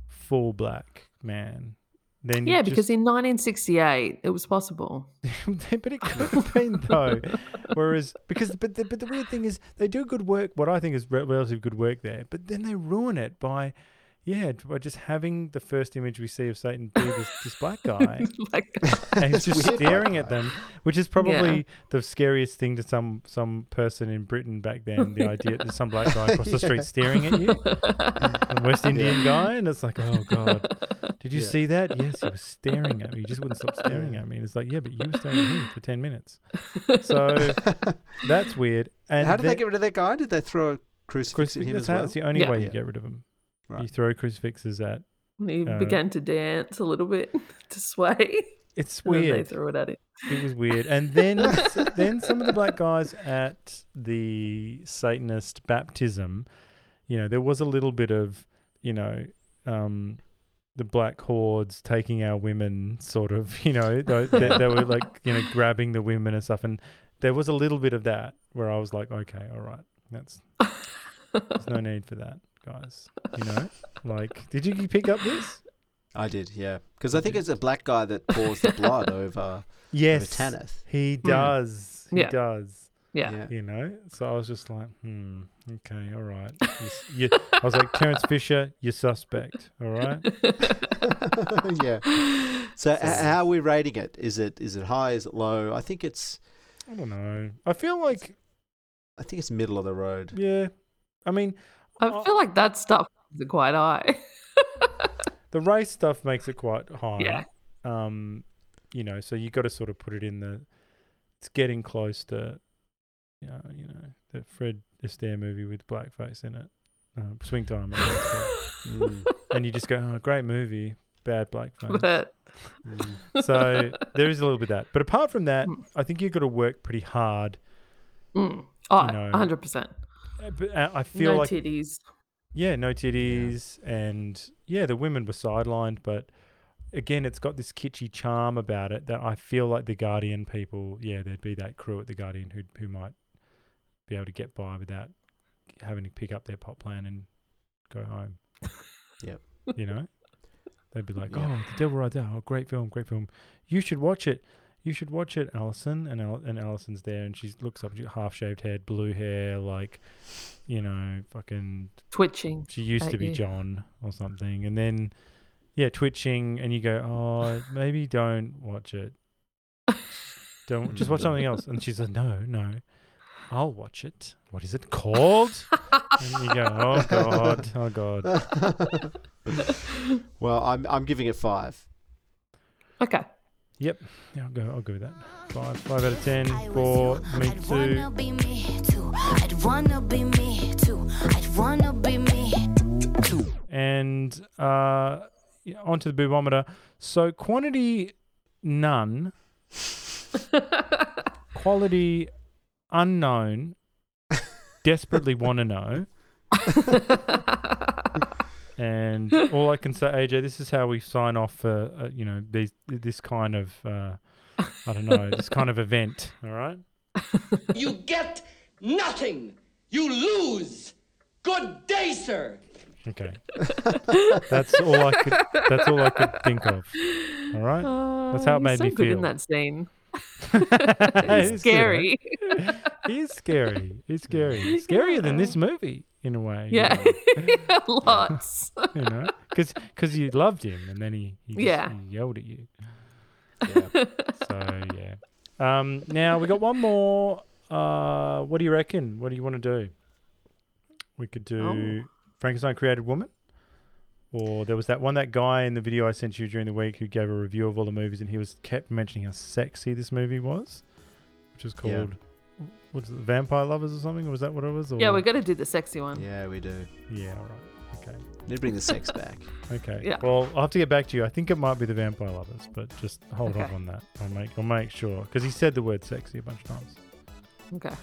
Speaker 1: full black man, then you
Speaker 3: Yeah,
Speaker 1: just-
Speaker 3: because in 1968 it was possible.
Speaker 1: but it could have been though. Whereas because but the, but the weird thing is they do good work. What I think is re- relative good work there, but then they ruin it by. Yeah, by just having the first image we see of Satan be this, this black guy,
Speaker 3: like,
Speaker 1: and he's just staring at them, which is probably the scariest thing to some some person in Britain back then. The idea that some black guy across the street staring at you, a West Indian guy, and it's like, oh god, did you
Speaker 2: Yeah.
Speaker 1: see that? Yes, he was staring at me. He just wouldn't stop staring at me. And it's like, yeah, but you were staring at me for ten minutes. So that's weird. And
Speaker 2: How did they
Speaker 1: then-
Speaker 2: get rid of that guy? Did they throw a crucifix at him
Speaker 1: That's,
Speaker 2: as well?
Speaker 1: that's the only
Speaker 3: Yeah.
Speaker 1: way you
Speaker 2: Yeah.
Speaker 1: get rid of him. You throw crucifixes at.
Speaker 3: And he
Speaker 1: Uh,
Speaker 3: began to dance a little bit to sway.
Speaker 1: It's
Speaker 3: And then they threw it at him.
Speaker 1: It was weird. And then then some of the black guys at the Satanist baptism, you know, there was a little bit of, you know, um, the black hordes taking our women, sort of, you know, they, they, they were like, you know, grabbing the women and stuff. And there was a little bit of that where I was like, okay, all right, that's there's no need for that, guys. You know, like, did you pick up this?
Speaker 2: I did, yeah. Because I think it's a black guy that pours the blood over,
Speaker 1: Yes,
Speaker 2: over Tanith.
Speaker 1: he does. He
Speaker 3: Yeah.
Speaker 1: does.
Speaker 3: Yeah.
Speaker 2: Yeah.
Speaker 1: you know. So I was just like, hmm, okay, all right. You you- I was like, Terence Fisher, you're suspect, all right.
Speaker 2: yeah. So h- how are we rating it? Is it is it high? Is it low? I think it's
Speaker 1: I don't know. I feel like,
Speaker 2: I think it's middle of the road.
Speaker 1: yeah. I mean,
Speaker 3: I feel like that stuff is quite high.
Speaker 1: the race stuff makes it quite high.
Speaker 3: Yeah.
Speaker 1: Um, you know, so you got to sort of put it in the. It's getting close to, you know, you know, the Fred Astaire movie with blackface in it, uh, Swing Time, I think it's called.
Speaker 2: Mm,
Speaker 1: and you just go, oh, great movie, bad blackface.
Speaker 3: but
Speaker 2: mm.
Speaker 1: so there is a little bit of that. But apart from that,
Speaker 3: Mm.
Speaker 1: I think you've got to work pretty hard
Speaker 3: mm, oh,
Speaker 1: You know,
Speaker 3: 100%.
Speaker 1: Uh, but uh, I feel
Speaker 3: no
Speaker 1: like
Speaker 3: titties.
Speaker 1: yeah, no titties, and yeah, the women were sidelined, but again, it's got this kitschy charm about it that I feel like the Guardian people, yeah, there'd be that crew at the Guardian who who might be able to get by without having to pick up their pot plan and go home.
Speaker 2: Yep.
Speaker 1: You know, they'd be like,
Speaker 2: Yeah.
Speaker 1: "Oh, The Devil Rides Out, oh, great film, great film. You should watch it. You should watch it, Alison." And Al- and Alison's there, and she looks up, half shaved head, blue hair, like, you know, fucking
Speaker 3: Twitching.
Speaker 1: she used to be
Speaker 3: you.
Speaker 1: John or something, and then yeah, twitching, and you go, oh, maybe don't watch it. Don't just watch something else. And she says, no, no, I'll watch it. What is it called? and you go, oh god, oh god.
Speaker 2: well, I'm I'm giving it five.
Speaker 3: Okay.
Speaker 1: Yep, yeah, I'll go. I'll go with that. Five, five out of ten for me too.
Speaker 9: wanna be me too. I'd wanna be me too. I'd wanna be me too.
Speaker 1: And uh, yeah, onto the boobometer. So quantity none, quality unknown. Desperately want to know. and all I can say, AJ, this is how we sign off for uh, you know these this kind of uh, I don't know this kind of event. All right.
Speaker 10: You get nothing. You lose. Good day, sir.
Speaker 1: Okay. That's all I could. That's all I could think of. All right. That's how it made
Speaker 3: he's so
Speaker 1: me
Speaker 3: good
Speaker 1: feel.
Speaker 3: in that scene.
Speaker 1: It's
Speaker 3: He's scary.
Speaker 1: right? He's scary. He's scary. Scarier than this movie in a way. you
Speaker 3: Yeah,
Speaker 1: know.
Speaker 3: lots.
Speaker 1: you know, because because you loved him and then he, he, just-
Speaker 3: Yeah.
Speaker 1: he yelled at you. Yeah. so yeah. Um, now we got one more. Uh, what do you reckon? What do you want to do? We could do
Speaker 3: Oh.
Speaker 1: Frankenstein created woman, or there was that one that guy in the video I sent you during the week who gave a review of all the movies and he was kept mentioning how sexy this movie was, which was
Speaker 2: Yeah.
Speaker 1: Called what's it, Vampire Lovers or something? Or was that what it was?
Speaker 3: Yeah, we're gonna do the sexy one.
Speaker 2: Yeah, we do.
Speaker 1: yeah, all right, okay.
Speaker 2: Need to bring the sex back.
Speaker 1: Okay.
Speaker 3: Yeah.
Speaker 1: Well, I'll have to get back to you. I think it might be the Vampire Lovers, but just hold off on that. I'll make I'll make sure because he said the word sexy a bunch of times.
Speaker 3: Okay.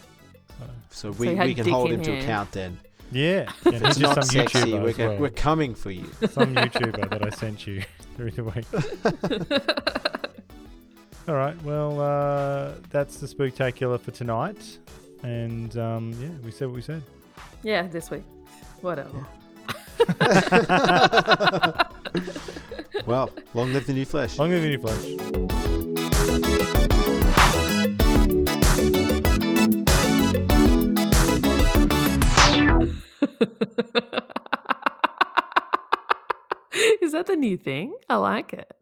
Speaker 1: So
Speaker 2: So we,
Speaker 3: had
Speaker 2: we can hold
Speaker 3: in
Speaker 2: him to account then.
Speaker 1: yeah,
Speaker 2: If
Speaker 1: and
Speaker 2: it's
Speaker 1: he's
Speaker 2: not
Speaker 1: just some
Speaker 2: sexy,
Speaker 1: YouTuber
Speaker 2: we're,
Speaker 1: as well.
Speaker 2: we're coming for you.
Speaker 1: some YouTuber that I sent you through the week. All right. Well, uh, that's the spectacular for tonight, and um, yeah, we said what we said.
Speaker 3: Yeah, this week. Whatever.
Speaker 2: Well, long live the new flesh.
Speaker 1: Long live the new flesh.
Speaker 3: Is that the new thing? I like it.